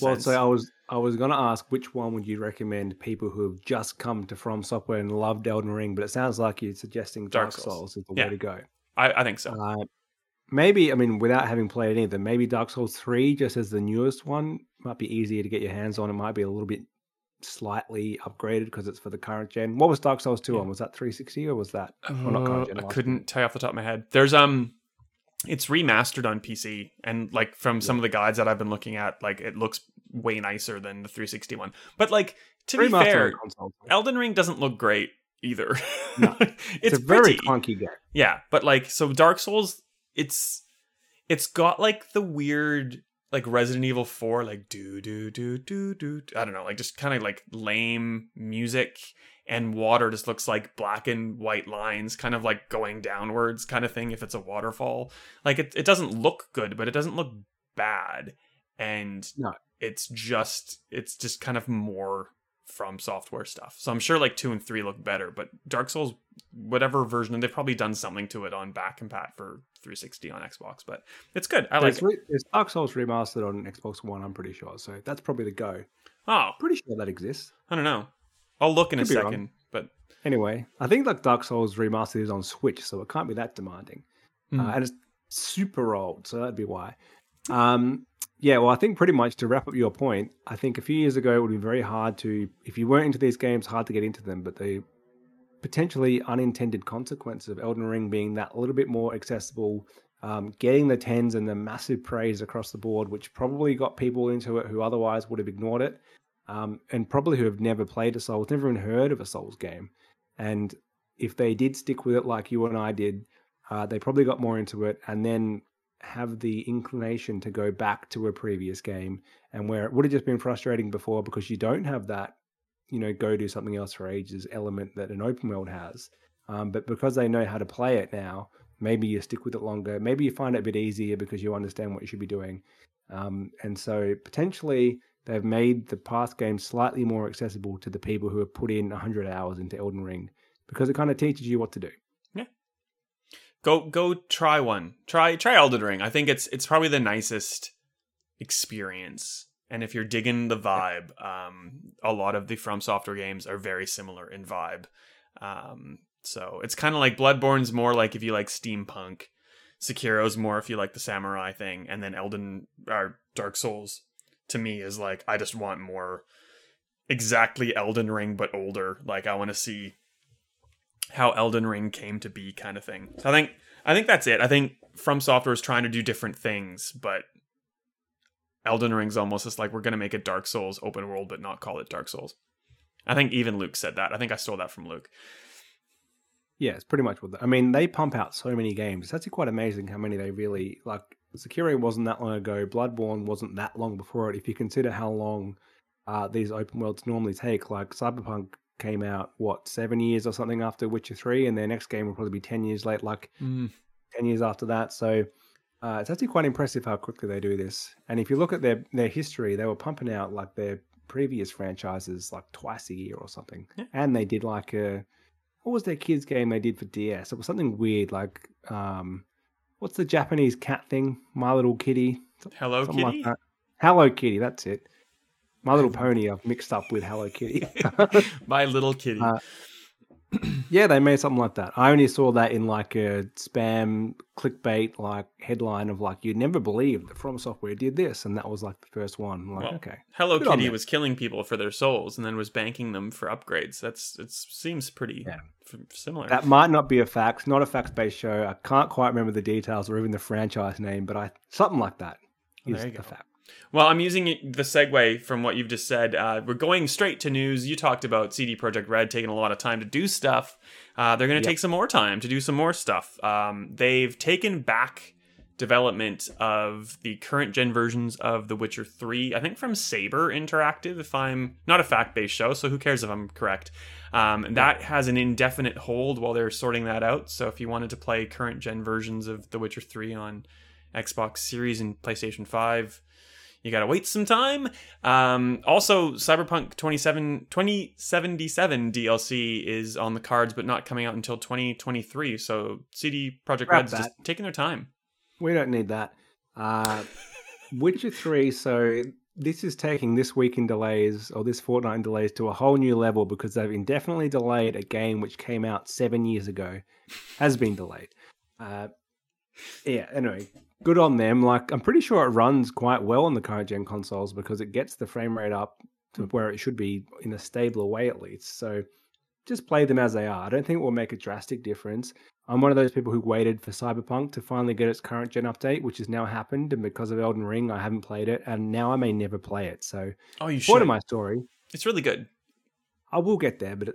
Well, sense. so I was I was gonna ask which one would you recommend people who have just come to From Software and loved Elden Ring, but it sounds like you're suggesting Dark Dark, Souls. Souls. is the Yeah. way to go. I, I think so. Uh, maybe I mean without having played any of them, maybe Dark Souls three, just as the newest one, might be easier to get your hands on. It might be a little bit slightly upgraded because it's for the current gen. What was Dark Souls two Yeah. on? Was that 360 or was that? well, not current Uh, gen, I couldn't tell you off the top of my head. There's um, it's remastered on PC, and like from some of the guides that I've been looking at, like it looks way nicer than the 360 one. But like to Remastered be fair. Elden Ring doesn't look great either. No. it's, it's, a very pretty. clunky game. Yeah, but like so Dark Souls it's it's got like the weird like Resident Evil 4 like do do do do do I don't know, like just kind of like lame music and water just looks like black and white lines kind of like going downwards kind of thing if it's a waterfall. Like it it doesn't look good, but it doesn't look bad and No. it's just it's just kind of more from software stuff. So I'm sure like 2 and 3 look better, but Dark Souls whatever version they've probably done something to it on back compat for 360 on Xbox, but it's good. I like it's, it. re- Dark Souls remastered on Xbox One, I'm pretty sure. So that's probably the go. Oh, Pretty sure that exists. I don't know. I'll look in a Could wrong. second, but Anyway, I think like Dark Souls remastered is on Switch, so it can't be that demanding. Hmm. Uh, and it's super old, so that'd be why. Um, yeah, well, I think pretty much to wrap up your point, I think a few years ago it would be very hard to, if you weren't into these games, hard to get into them. But the potentially unintended consequence of Elden Ring being that little bit more accessible, um, getting the tens and the massive praise across the board, which probably got people into it who otherwise would have ignored it, um, and probably who have never played a Souls, never even heard of a Souls game. And if they did stick with it like you and I did, uh, they probably got more into it and then have the inclination to go back to a previous game and where it would have just been frustrating before because you don't have that, you know, go do something else for ages element that an open world has. Um, but because they know how to play it now, maybe you stick with it longer. Maybe you find it a bit easier because you understand what you should be doing. Um, and so potentially they've made the past game slightly more accessible to the people who have put in 100 hours into Elden Ring because it kind of teaches you what to do. Yeah. go go try one. Try try Elden Ring. I think it's it's probably the nicest experience. And if you're digging the vibe, um, a lot of the From Software games are very similar in vibe. Um, so it's kind of like Bloodborne's more like if you like steampunk, Sekiro's more if you like the samurai thing, and then Elden or Dark Souls to me is like I just want more exactly Elden Ring but older. Like I want to see how Elden Ring came to be kind of thing. So I think I think that's it. I think From Software is trying to do different things, but Elden Ring's almost just like we're gonna make a Dark Souls open world but not call it Dark Souls. I think even Luke said that. I think I stole that from Luke. Yeah, it's pretty much what the, I mean. They pump out so many games. It's actually quite amazing how many they really like. Sekiro wasn't that long ago. Bloodborne wasn't that long before it. If you consider how long uh, these open worlds normally take, like Cyberpunk came out what seven years or something after Witcher Three, and their next game will probably be ten years late, like ten years after that. So uh, it's actually quite impressive how quickly they do this. And if you look at their their history, they were pumping out like their previous franchises like twice a year or something, Yeah. and they did like a what was their kids game they did for DS? It was something weird like um what's the Japanese cat thing? My Little Kitty. Hello Something Kitty. like. Hello Kitty, that's it. My Little Pony I've mixed up with Hello Kitty. My little kitty. Uh, yeah, they made something like that. I only saw that in like a spam clickbait like headline of like you'd never believe that From Software did this, and that was like the first one. I'm like, Well, okay, Hello good Kitty was killing people for their souls and then was banking them for upgrades. That's it seems pretty Yeah. f- similar. that might not be a fact. Not a facts based show. I can't quite remember the details or even the franchise name, but I something like that is you the go. fact. Well, I'm using the segue from what you've just said. Uh, we're going straight to news. You talked about CD Projekt Red taking a lot of time to do stuff. Uh, they're going to Yep. take some more time to do some more stuff. Um, they've taken back development of the current gen versions of The Witcher 3, I think from Saber Interactive, if I'm not a fact based show, so who cares if I'm correct. Um, that has an indefinite hold while they're sorting that out. So if you wanted to play current gen versions of The Witcher 3 on Xbox Series and PlayStation 5, you gotta wait some time. Um, also, Cyberpunk 27, 2077 DLC is on the cards, but not coming out until 2023. So CD Projekt Grab Red's just taking their time. We don't need that. Uh, Witcher 3, so this is taking this week in delays or this fortnight in delays to a whole new level because they've indefinitely delayed a game which came out seven years ago, has been delayed. Uh, yeah, anyway, good on them. Like, I'm pretty sure it runs quite well on the current gen consoles because it gets the frame rate up to mm. where it should be in a stable way at least. So, just play them as they are. I don't think it will make a drastic difference. I'm one of those people who waited for Cyberpunk to finally get its current gen update, which has now happened, and because of Elden Ring, I haven't played it, and now I may never play it. So, oh, you should. of my story, It's really good. I will get there, but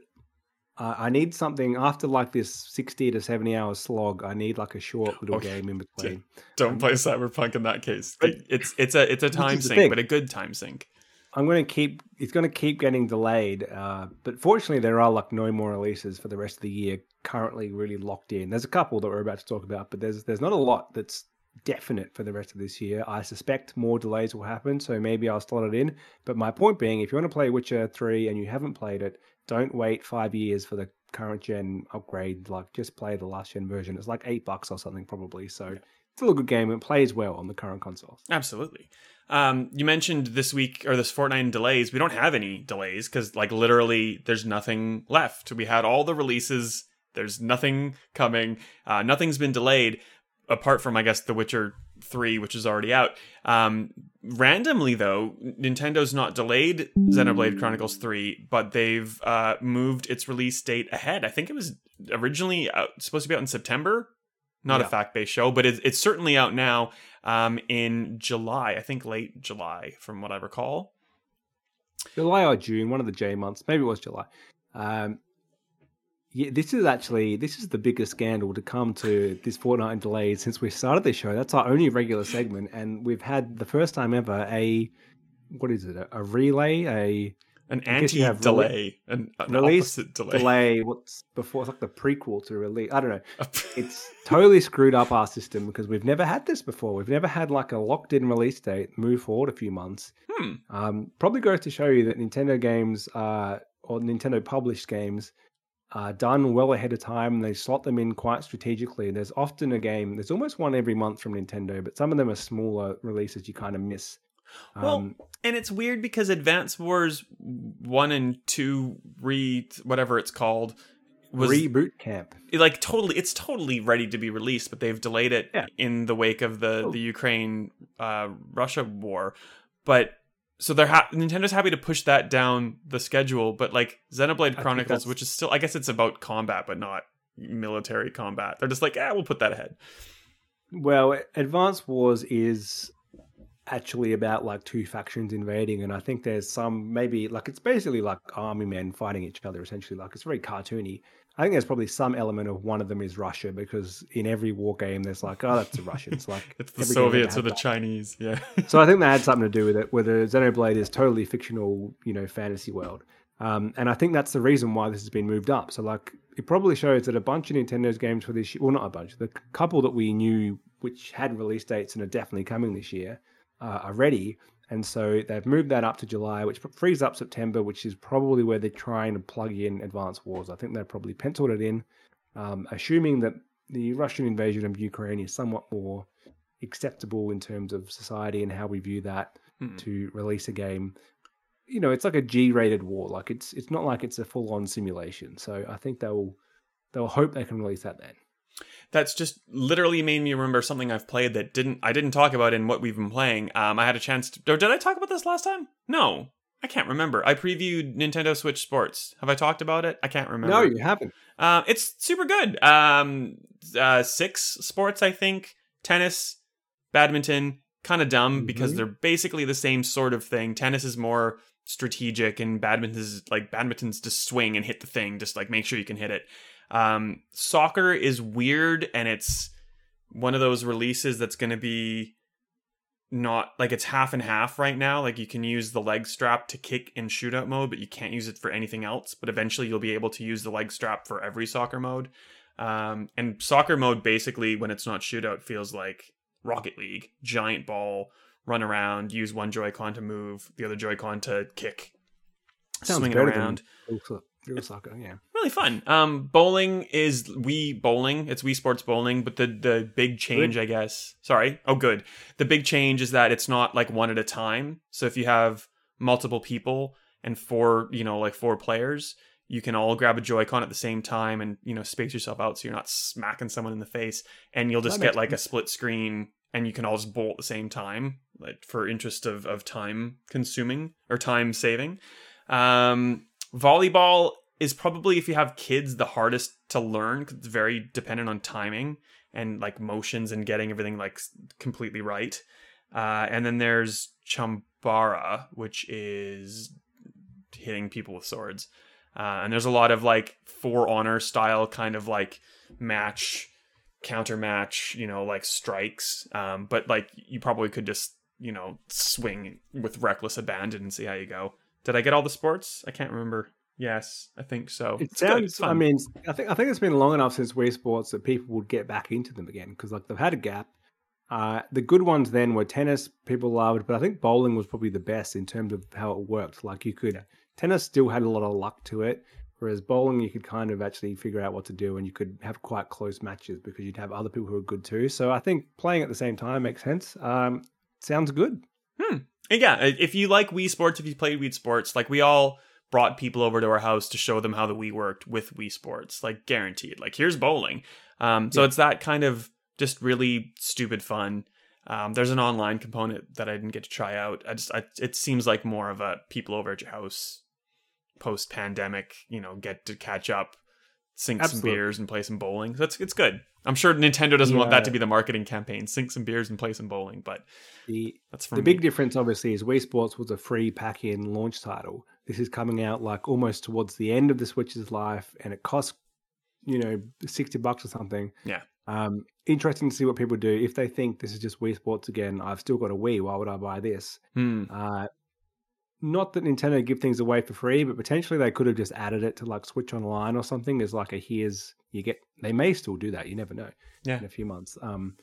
uh, I need something after like this 60 to 70 hour slog. I need like a short little Okay. game in between. Don't Um, play Cyberpunk in that case. it's it's a it's a time sink, thing. but a good time sink. I'm going to keep. It's going to keep getting delayed. Uh, but fortunately, there are like no more releases for the rest of the year currently really locked in. There's a couple that we're about to talk about, but there's there's not a lot that's definite for the rest of this year. I suspect more delays will happen, so maybe I'll slot it in. But my point being, if you want to play Witcher three and you haven't played it, don't wait five years for the current gen upgrade. Like just play the last gen version. It's like eight bucks or something probably. So it's still a good game. It plays well on the current consoles. Absolutely. Um, you mentioned this week or this fortnight delays. We don't have any delays because, like, literally, there's nothing left. We had all the releases. There's nothing coming. Uh, nothing's been delayed apart from, I guess, The Witcher Three, which is already out. Um, randomly, though, Nintendo's not delayed Xenoblade Chronicles Three, but they've uh, moved its release date ahead. I think it was originally out, supposed to be out in September. Not Yeah. a fact-based show, but it's, it's certainly out now um, in July. I think late July, from what I recall. July or June, one of the J months. Maybe it was July. Um, yeah, this is actually this is the biggest scandal to come to this fortnight delay since we started this show. That's our only regular segment, and we've had the first time ever a what is it? A, a relay, a An I have anti-delay, an, an release opposite delay. delay. What's before? It's like the prequel to release. I don't know. It's totally screwed up our system because we've never had this before. We've never had like a locked in release date, move forward a few months. hmm. Um, probably goes to show you that Nintendo games uh, or Nintendo published games are done well ahead of time. They slot them in quite strategically. There's often a game, there's almost one every month from Nintendo, but some of them are smaller releases you kind of miss. Well, Um, And it's weird because Advance Wars one and two re whatever it's called was Re-Boot Camp. like totally it's totally ready to be released, but they've delayed it Yeah. in the wake of the Oh. the Ukraine uh, Russia war. But so they're ha- Nintendo's happy to push that down the schedule, but like Xenoblade Chronicles, which is still I guess it's about combat, but not military combat. They're just like, yeah, we'll put that ahead. Well, Advance Wars is actually about like two factions invading, and I think there's some maybe like it's basically like army men fighting each other essentially. Like it's very cartoony. I think there's probably some element of one of them is Russia because in every war game there's like, oh, that's the Russians. Like It's the every game ever Soviets or the that. Chinese, yeah. so I think that had something to do with it. Whether Xenoblade is totally fictional, you know, fantasy world, um, and I think that's the reason why this has been moved up. So like, it probably shows that a bunch of Nintendo's games for this year, well, not a bunch, the couple that we knew which had release dates and are definitely coming this year, uh, are ready. And so they've moved that up to July, which frees up September, which is probably where they're trying to plug in Advance Wars. I think they've probably penciled it in, um, assuming that the Russian invasion of Ukraine is somewhat more acceptable in terms of society and how we view that Hmm. to release a game. You know, it's like a G-rated war. Like it's it's not like it's a full-on simulation. So I think they'll they'll hope they can release that then. That's just literally made me remember something I've played that didn't I didn't talk about in what we've been playing. Um, I had a chance to. Or did I talk about this last time? No, I can't remember. I previewed Nintendo Switch Sports. Have I talked about it? I can't remember. No, you haven't. Um, it's super good. Um, uh, six sports, I think. Tennis, badminton, kind of dumb because Mhm. they're basically the same sort of thing. Tennis is more strategic, and badminton is like badminton's just swing and hit the thing, just like make sure you can hit it. Um, soccer is weird, and it's one of those releases that's going to be not like it's half and half right now. Like you can use the leg strap to kick in shootout mode, but you can't use it for anything else. But eventually you'll be able to use the leg strap for every soccer mode. Um, and soccer mode basically, when it's not shootout, feels like Rocket League. Giant ball, run around, use one Joy-Con to move, the other Joy-Con to kick, Sounds swing it better than so- soccer. Yeah. really fun. Um, bowling is Wii Bowling. It's Wii Sports Bowling, but the the big change, I guess. Sorry. Oh, good. The big change is that it's not like one at a time. So if you have multiple people and four, you know, like four players, you can all grab a Joy-Con at the same time and you know space yourself out so you're not smacking someone in the face, and you'll just That get like a split screen. And you can all just bowl at the same time, like for interest of, of time consuming or time saving. Um, volleyball is probably if you have kids the hardest to learn it's very dependent on timing and like motions and getting everything like completely right. Uh, and then there's Chambara, which is hitting people with swords. Uh, and there's a lot of like for honor style kind of like match, counter match, you know, like strikes. Um, but like you probably could just, you know, swing with reckless abandon and see how you go. Did I get all the sports? I can't remember. Yes, I think so. It It's sounds. I mean, I think I think it's been long enough since Wii Sports that people would get back into them again because like they've had a gap. Uh, the good ones then were tennis. People loved, but I think bowling was probably the best in terms of how it worked. Like you could, tennis still had a lot of luck to it, whereas bowling you could kind of actually figure out what to do, and you could have quite close matches because you'd have other people who are good too. So I think playing at the same time makes sense. Um, sounds good. And yeah, if you like Wii Sports, if you played Wii Sports, like we all brought people over to our house to show them how the Wii worked with Wii Sports, like guaranteed. Like here's bowling. Um, so Yeah. it's that kind of just really stupid fun. Um, there's an online component that I didn't get to try out. I just, I, it seems like more of a people over at your house post pandemic, you know, get to catch up, sink Absolutely. some beers and play some bowling. That's it's good. I'm sure Nintendo doesn't want that to be the marketing campaign. Sink some beers and play some bowling, but The that's from The me. big difference, obviously, is Wii Sports was a free pack-in launch title. This is coming out like almost towards the end of the Switch's life, and it costs, you know, sixty bucks or something. Yeah. Um, interesting to see what people do if they think this is just Wii Sports again. I've still got a Wii. Why would I buy this? Hmm. Uh, not that Nintendo give things away for free, but potentially they could have just added it to like Switch Online or something as like a here's you get. They may still do that. You never know. Yeah. In a few months. Um,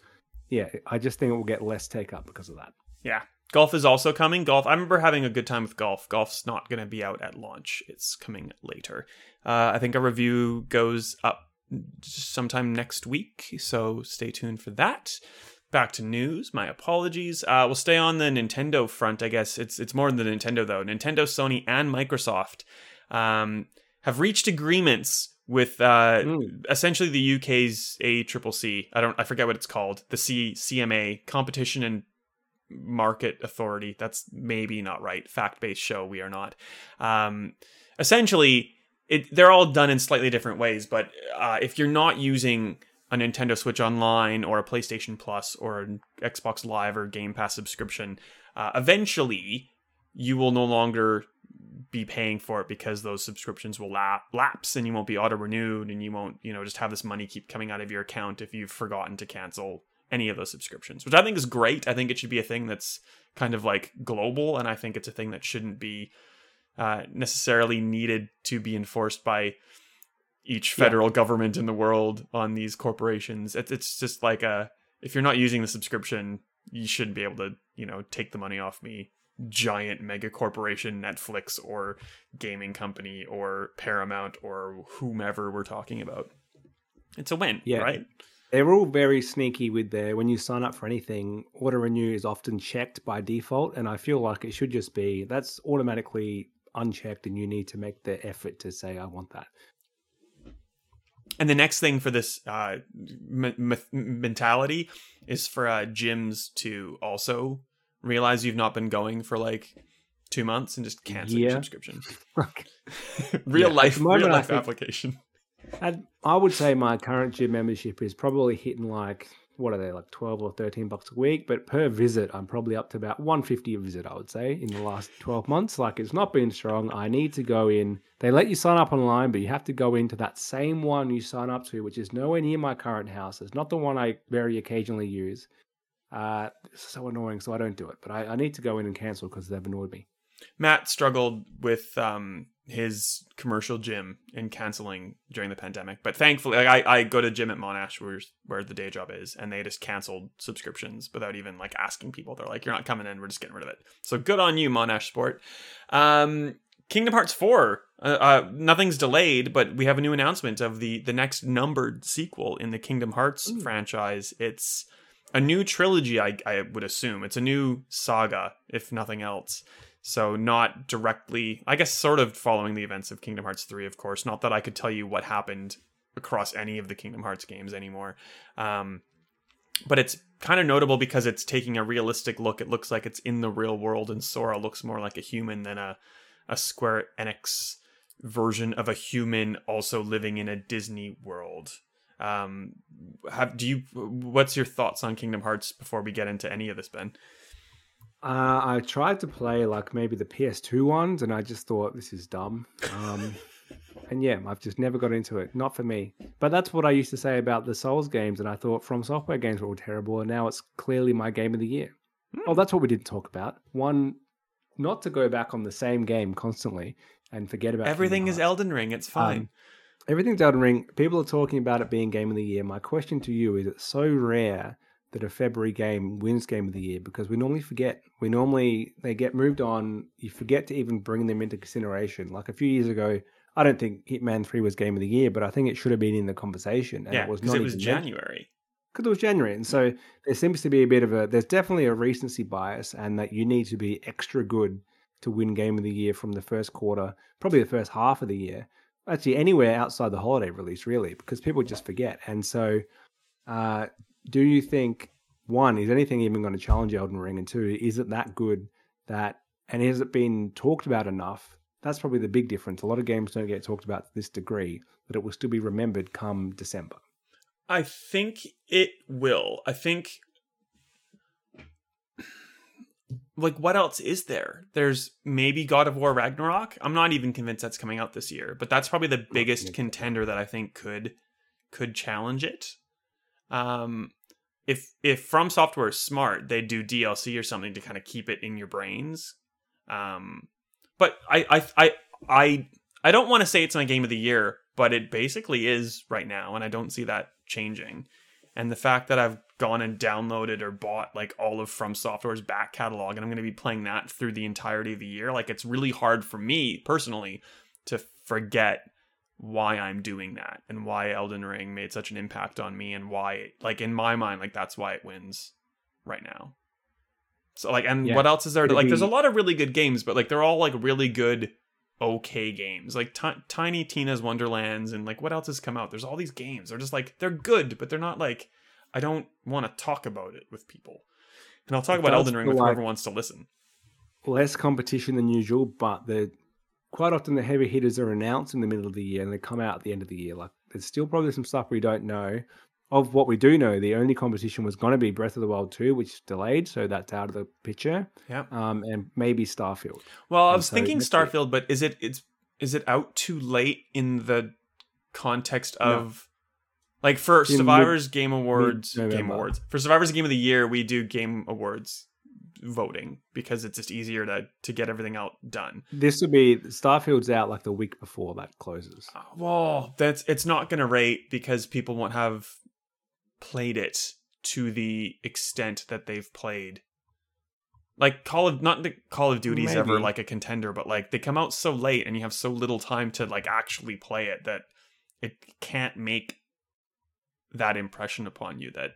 yeah, I just think it will get less take up because of that. Yeah. Golf is also coming. Golf. I remember having a good time with golf. Golf's not going to be out at launch. It's coming later. Uh, I think a review goes up sometime next week, so stay tuned for that. Back to news. My apologies. Uh, we'll stay on the Nintendo front. I guess it's it's more than the Nintendo though. Nintendo, Sony, and Microsoft um, have reached agreements with uh, Mm. essentially the UK's ACCC. I don't. I forget what it's called. The C CMA Competition and market authority. That's maybe not right. Fact based show. We are not. Um, essentially, it, they're all done in slightly different ways. But uh, if you're not using a Nintendo Switch Online or a PlayStation Plus or an Xbox Live or Game Pass subscription, uh, eventually you will no longer be paying for it because those subscriptions will lap- lapse and you won't be auto renewed and you won't you know just have this money keep coming out of your account if you've forgotten to cancel any of those subscriptions which i think is great. I think it should be a thing that's kind of like global and i think it's a thing that shouldn't be uh, necessarily needed to be enforced by each Yeah. federal government in the world on these corporations it's, it's just like a if you're not using the subscription you shouldn't be able to you know take the money off me giant mega corporation netflix or gaming company or paramount or whomever we're talking about it's a win Yeah. right They're all very sneaky with their when you sign up for anything, auto renew is often checked by default, and I feel like it should just be that's automatically unchecked, and you need to make the effort to say I want that. And the next thing for this uh, m- m- mentality is for uh, gyms to also realize you've not been going for like two months and just cancel your subscription. Real Yeah, life moment, real life think- application. and I would say my current gym membership is probably hitting like what are they like twelve or thirteen bucks a week, but per visit I'm probably up to about one fifty a visit. I would say in the last twelve months. Like it's not been strong. I need to go in. They let you sign up online, but you have to go into that same one you sign up to, which is nowhere near my current house. It's not the one I very occasionally use. Uh, it's so annoying, so I don't do it. But I, I need to go in and cancel because they've annoyed me. Matt struggled with um, his commercial gym and canceling during the pandemic, but thankfully, like, I, I go to gym at Monash, where where the day job is, and they just canceled subscriptions without even like asking people. They're like, "You're not coming in. We're just getting rid of it." So good on you, Monash Sport. Um, Kingdom Hearts four. Uh, uh, nothing's delayed, but we have a new announcement of the the next numbered sequel in the Kingdom Hearts Ooh. franchise. It's a new trilogy, I, I would assume. It's a new saga, if nothing else. So not directly, I guess, sort of following the events of Kingdom Hearts 3, of course. Not that I could tell you what happened across any of the Kingdom Hearts games anymore. Um, but it's kind of notable because it's taking a realistic look. It looks like it's in the real world, and Sora looks more like a human than a, a Square Enix version of a human also living in a Disney world. Um, have do you? What's your thoughts on Kingdom Hearts before we get into any of this, Ben? Uh, I tried to play like maybe the PS2 ones, and I just thought this is dumb. Um, and yeah, I've just never got into it. Not for me. But that's what I used to say about the Souls games, and I thought From Software games were all terrible, and now it's clearly my game of the year. Hmm. Oh, that's what we didn't talk about. One, not to go back on the same game constantly and forget about everything is Elden Ring. It's fine. Um, everything's Elden Ring. People are talking about it being game of the year. My question to you is: It's so rare that a February game wins game of the year because we normally forget. We normally they get moved on. You forget to even bring them into consideration. Like a few years ago, I don't think Hitman Three was game of the year, but I think it should have been in the conversation. And yeah, it was not. It was January. Because it was January, and so there seems to be a bit of a. There's definitely a recency bias, and that you need to be extra good to win game of the year from the first quarter, probably the first half of the year. Actually, anywhere outside the holiday release, really, because people just forget. And so, uh, do you think one is anything even going to challenge Elden Ring, and two, is it that good that and has it been talked about enough? That's probably the big difference. A lot of games don't get talked about to this degree but it will still be remembered come December. I think it will. I think like what else is there? There's maybe God of War Ragnarok. I'm not even convinced that's coming out this year, but that's probably the biggest contender that I think could could challenge it. Um if if From Software is smart, they do DLC or something to kind of keep it in your brains. Um, but I I I I I don't want to say it's my game of the year, but it basically is right now, and I don't see that changing. And the fact that I've gone and downloaded or bought like all of From Software's back catalog, and I'm going to be playing that through the entirety of the year, like it's really hard for me personally to forget why I'm doing that and why Elden Ring made such an impact on me and why like in my mind like that's why it wins right now. So like and yeah. what else is there to, like there's a lot of really good games but like they're all like really good okay games. Like t- Tiny Tina's Wonderlands and like what else has come out? There's all these games. They're just like they're good but they're not like I don't want to talk about it with people. And I'll talk it about Elden Ring with like whoever wants to listen. Less competition than usual, but the quite often the heavy hitters are announced in the middle of the year and they come out at the end of the year. Like there's still probably some stuff we don't know. Of what we do know, the only competition was going to be Breath of the Wild 2, which is delayed, so that's out of the picture. Yeah. Um, and maybe Starfield. Well, I was so thinking Starfield, but is it it's is it out too late in the context of no. like for in Stevivor's mid, Game Awards, Game Awards for Stevivor's Game of the Year, we do Game Awards voting because it's just easier to to get everything out done. This would be Starfield's out like the week before that closes. Uh, well, that's it's not going to rate because people won't have played it to the extent that they've played. Like Call of not the Call of Duty's Maybe. ever like a contender, but like they come out so late and you have so little time to like actually play it that it can't make that impression upon you that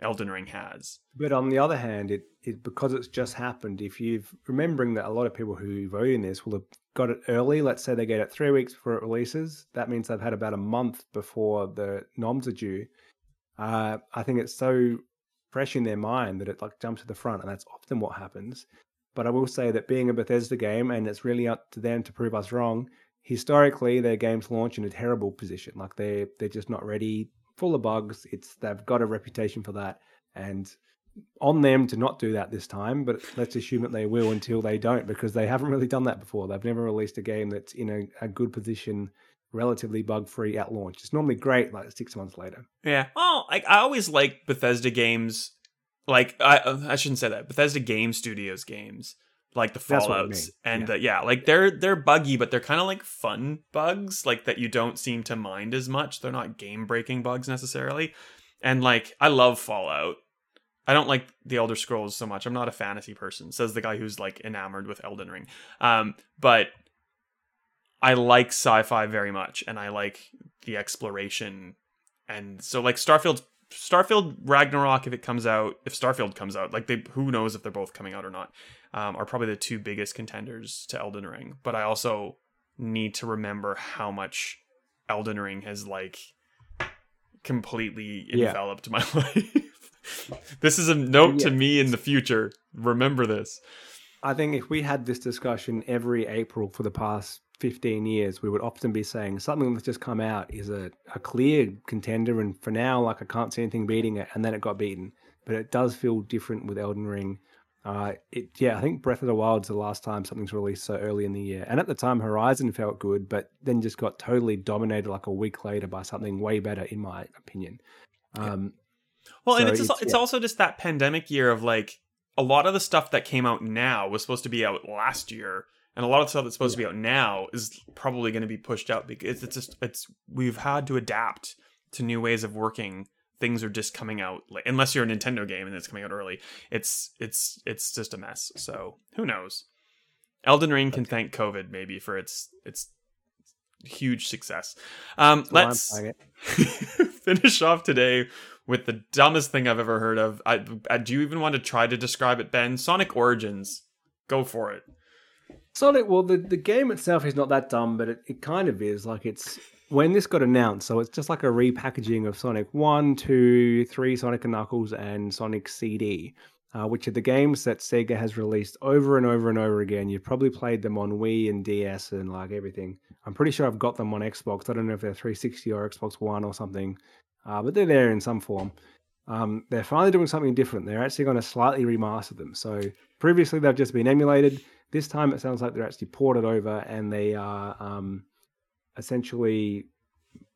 Elden Ring has. But on the other hand, it, it because it's just happened. If you've remembering that a lot of people who vote in this will have got it early. Let's say they get it three weeks before it releases. That means they've had about a month before the noms are due. Uh, I think it's so fresh in their mind that it like jumps to the front, and that's often what happens. But I will say that being a Bethesda game, and it's really up to them to prove us wrong. Historically, their games launch in a terrible position. Like they're they're just not ready full of bugs. It's they've got a reputation for that, and on them to not do that this time. But let's assume that they will until they don't, because they haven't really done that before. They've never released a game that's in a, a good position, relatively bug free at launch. It's normally great like six months later. Yeah. Well, I, I always like Bethesda games. Like I I shouldn't say that Bethesda Game Studios games like the fallouts and yeah. The, yeah like they're they're buggy but they're kind of like fun bugs like that you don't seem to mind as much. They're not game breaking bugs necessarily. And like i love fallout. I don't like the elder scrolls so much. I'm not a fantasy person says the guy who's like enamored with elden ring. Um but i like sci-fi very much and i like the exploration. And so like starfield starfield ragnarok if it comes out if starfield comes out like they who knows if they're both coming out or not um, are probably the two biggest contenders to Elden Ring. But I also need to remember how much Elden Ring has like completely enveloped yeah. my life. this is a note yeah. to me in the future. Remember this. I think if we had this discussion every April for the past 15 years, we would often be saying something that's just come out is a, a clear contender. And for now, like I can't see anything beating it. And then it got beaten. But it does feel different with Elden Ring. Uh, it yeah, I think Breath of the Wild's the last time something's released so early in the year, and at the time Horizon felt good, but then just got totally dominated like a week later by something way better, in my opinion. Um, Well, and it's it's- it's yeah. also just that pandemic year of like a lot of the stuff that came out now was supposed to be out last year, and a lot of the stuff that's supposed to be out now is probably going to be pushed out because it's just it's we've had to adapt to new ways of working. Things are just coming out like, unless you're a Nintendo game and it's coming out early. It's it's it's just a mess. So who knows? Elden Ring can thank COVID maybe for its its huge success. Um, let's finish off today with the dumbest thing I've ever heard of. I, I do you even want to try to describe it, Ben? Sonic Origins. Go for it. Sonic, well, the, the game itself is not that dumb, but it, it kind of is. Like, it's when this got announced, so it's just like a repackaging of Sonic 1, 2, 3 Sonic and Knuckles, and Sonic CD, uh, which are the games that Sega has released over and over and over again. You've probably played them on Wii and DS and like everything. I'm pretty sure I've got them on Xbox. I don't know if they're 360 or Xbox One or something, uh, but they're there in some form. Um, they're finally doing something different. They're actually going to slightly remaster them. So previously they've just been emulated. This time it sounds like they're actually ported over and they are um, essentially,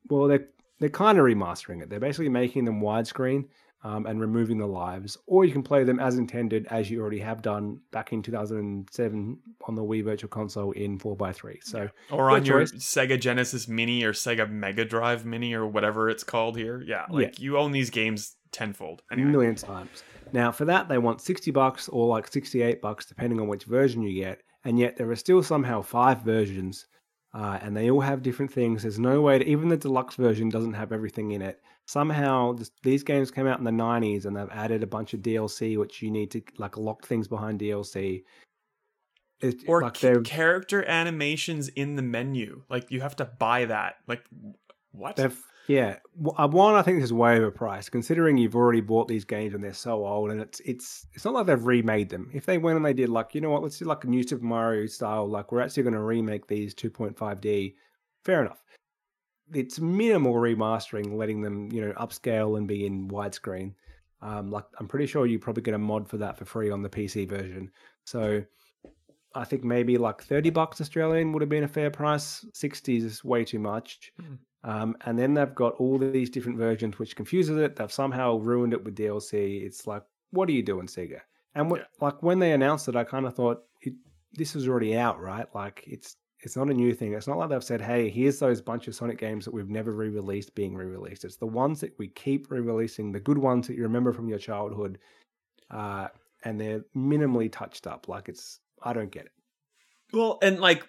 well, they're they're kind of remastering it. They're basically making them widescreen um, and removing the lives, or you can play them as intended, as you already have done back in 2007 on the Wii Virtual Console in 4x3. So Or on your choice. Sega Genesis Mini or Sega Mega Drive Mini or whatever it's called here. Yeah, like you own these games tenfold. a Anyway. million times. Now, for that, they want 60 bucks or like 68 bucks, depending on which version you get. And yet, there are still somehow five versions, uh, and they all have different things. There's no way to, even the deluxe version doesn't have everything in it. Somehow, this, these games came out in the 90s and they've added a bunch of DLC, which you need to like lock things behind DLC. It, Or like character animations in the menu. Like you have to buy that. Like what? They've yeah. Uh, One, I think this is way overpriced, considering you've already bought these games and they're so old, and it's it's it's not like they've remade them. If they went and they did like, you know what, let's do like a new Super Mario style, like we're actually going to remake these 2.5D. Fair enough. It's minimal remastering, letting them you know upscale and be in widescreen. Um, like I'm pretty sure you probably get a mod for that for free on the PC version. So I think maybe like 30 bucks Australian would have been a fair price. 60 is way too much. Mhm. Um, and then they've got all these different versions, which confuses it. They've somehow ruined it with DLC. It's like, what are you doing, Sega? And what, Yeah. like when they announced it, I kind of thought it, this is already out, right? Like it's it's not a new thing. It's not like they've said, hey, here's those bunch of Sonic games that we've never re-released being re-released. It's the ones that we keep re-releasing, the good ones that you remember from your childhood, uh, and they're minimally touched up. Like it's, I don't get it. Well, and like,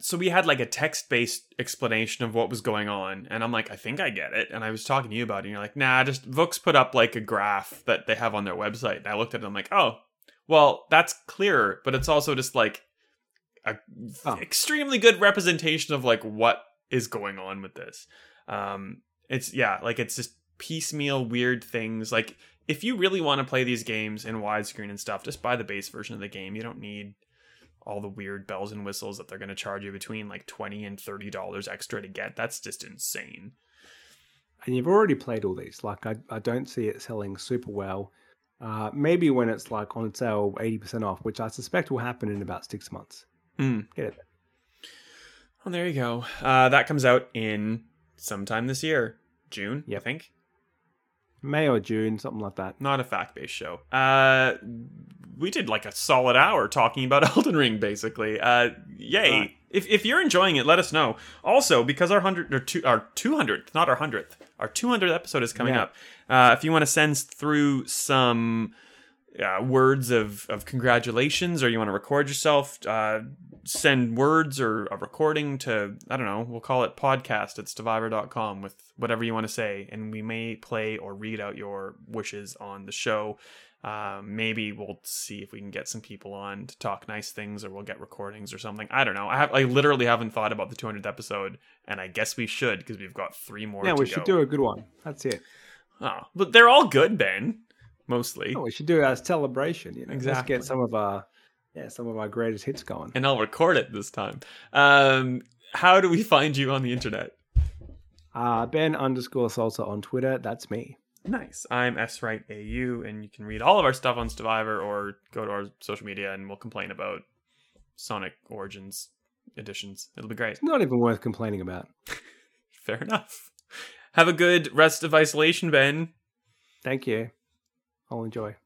so we had like a text based explanation of what was going on, and I'm like, I think I get it. And I was talking to you about it, and you're like, nah, just Vooks put up like a graph that they have on their website. And I looked at it, I'm like, oh, well, that's clear, but it's also just like a Oh. extremely good representation of like what is going on with this. Um, it's yeah, like it's just piecemeal weird things. Like if you really want to play these games in widescreen and stuff, just buy the base version of the game. You don't need all the weird bells and whistles that they're going to charge you between like 20 and 30 dollars extra to get that's just insane and you've already played all these. Like I, I don't see it selling super well. Uh, maybe when it's like on sale eighty percent off, which I suspect will happen in about six months. Hmm. Get it? well there you go uh, that comes out in sometime this year june i think May or June, something like that. not a fact-based show uh we did like a solid hour talking about elden ring basically uh yay Right. if, if you're enjoying it let us know also because our 100 or two our 200th not our 100th our 200th episode is coming Yeah. up uh if you want to send through some uh, words of, of congratulations or you want to record yourself uh, send words or a recording to i don't know we'll call it podcast at stevivor.com with whatever you want to say and we may play or read out your wishes on the show uh, maybe we'll see if we can get some people on to talk nice things or we'll get recordings or something i don't know i have i literally haven't thought about the 200th episode and i guess we should because we've got three more yeah, we go. should do a good one. That's it. oh, but they're all good ben mostly Oh, we should do it as celebration. You know, let's Exactly. get some of our yeah some of our greatest hits going. and I'll record it this time. Um, how do we find you on the internet? Uh, ben underscore salsa on Twitter. That's me. Nice. I'm SWrightAU, and you can read all of our stuff on Stevivor or go to our social media and we'll complain about Sonic Origins editions. It'll be great. Not even worth complaining about. Fair enough. Have a good rest of isolation, Ben. Thank you. I'll enjoy.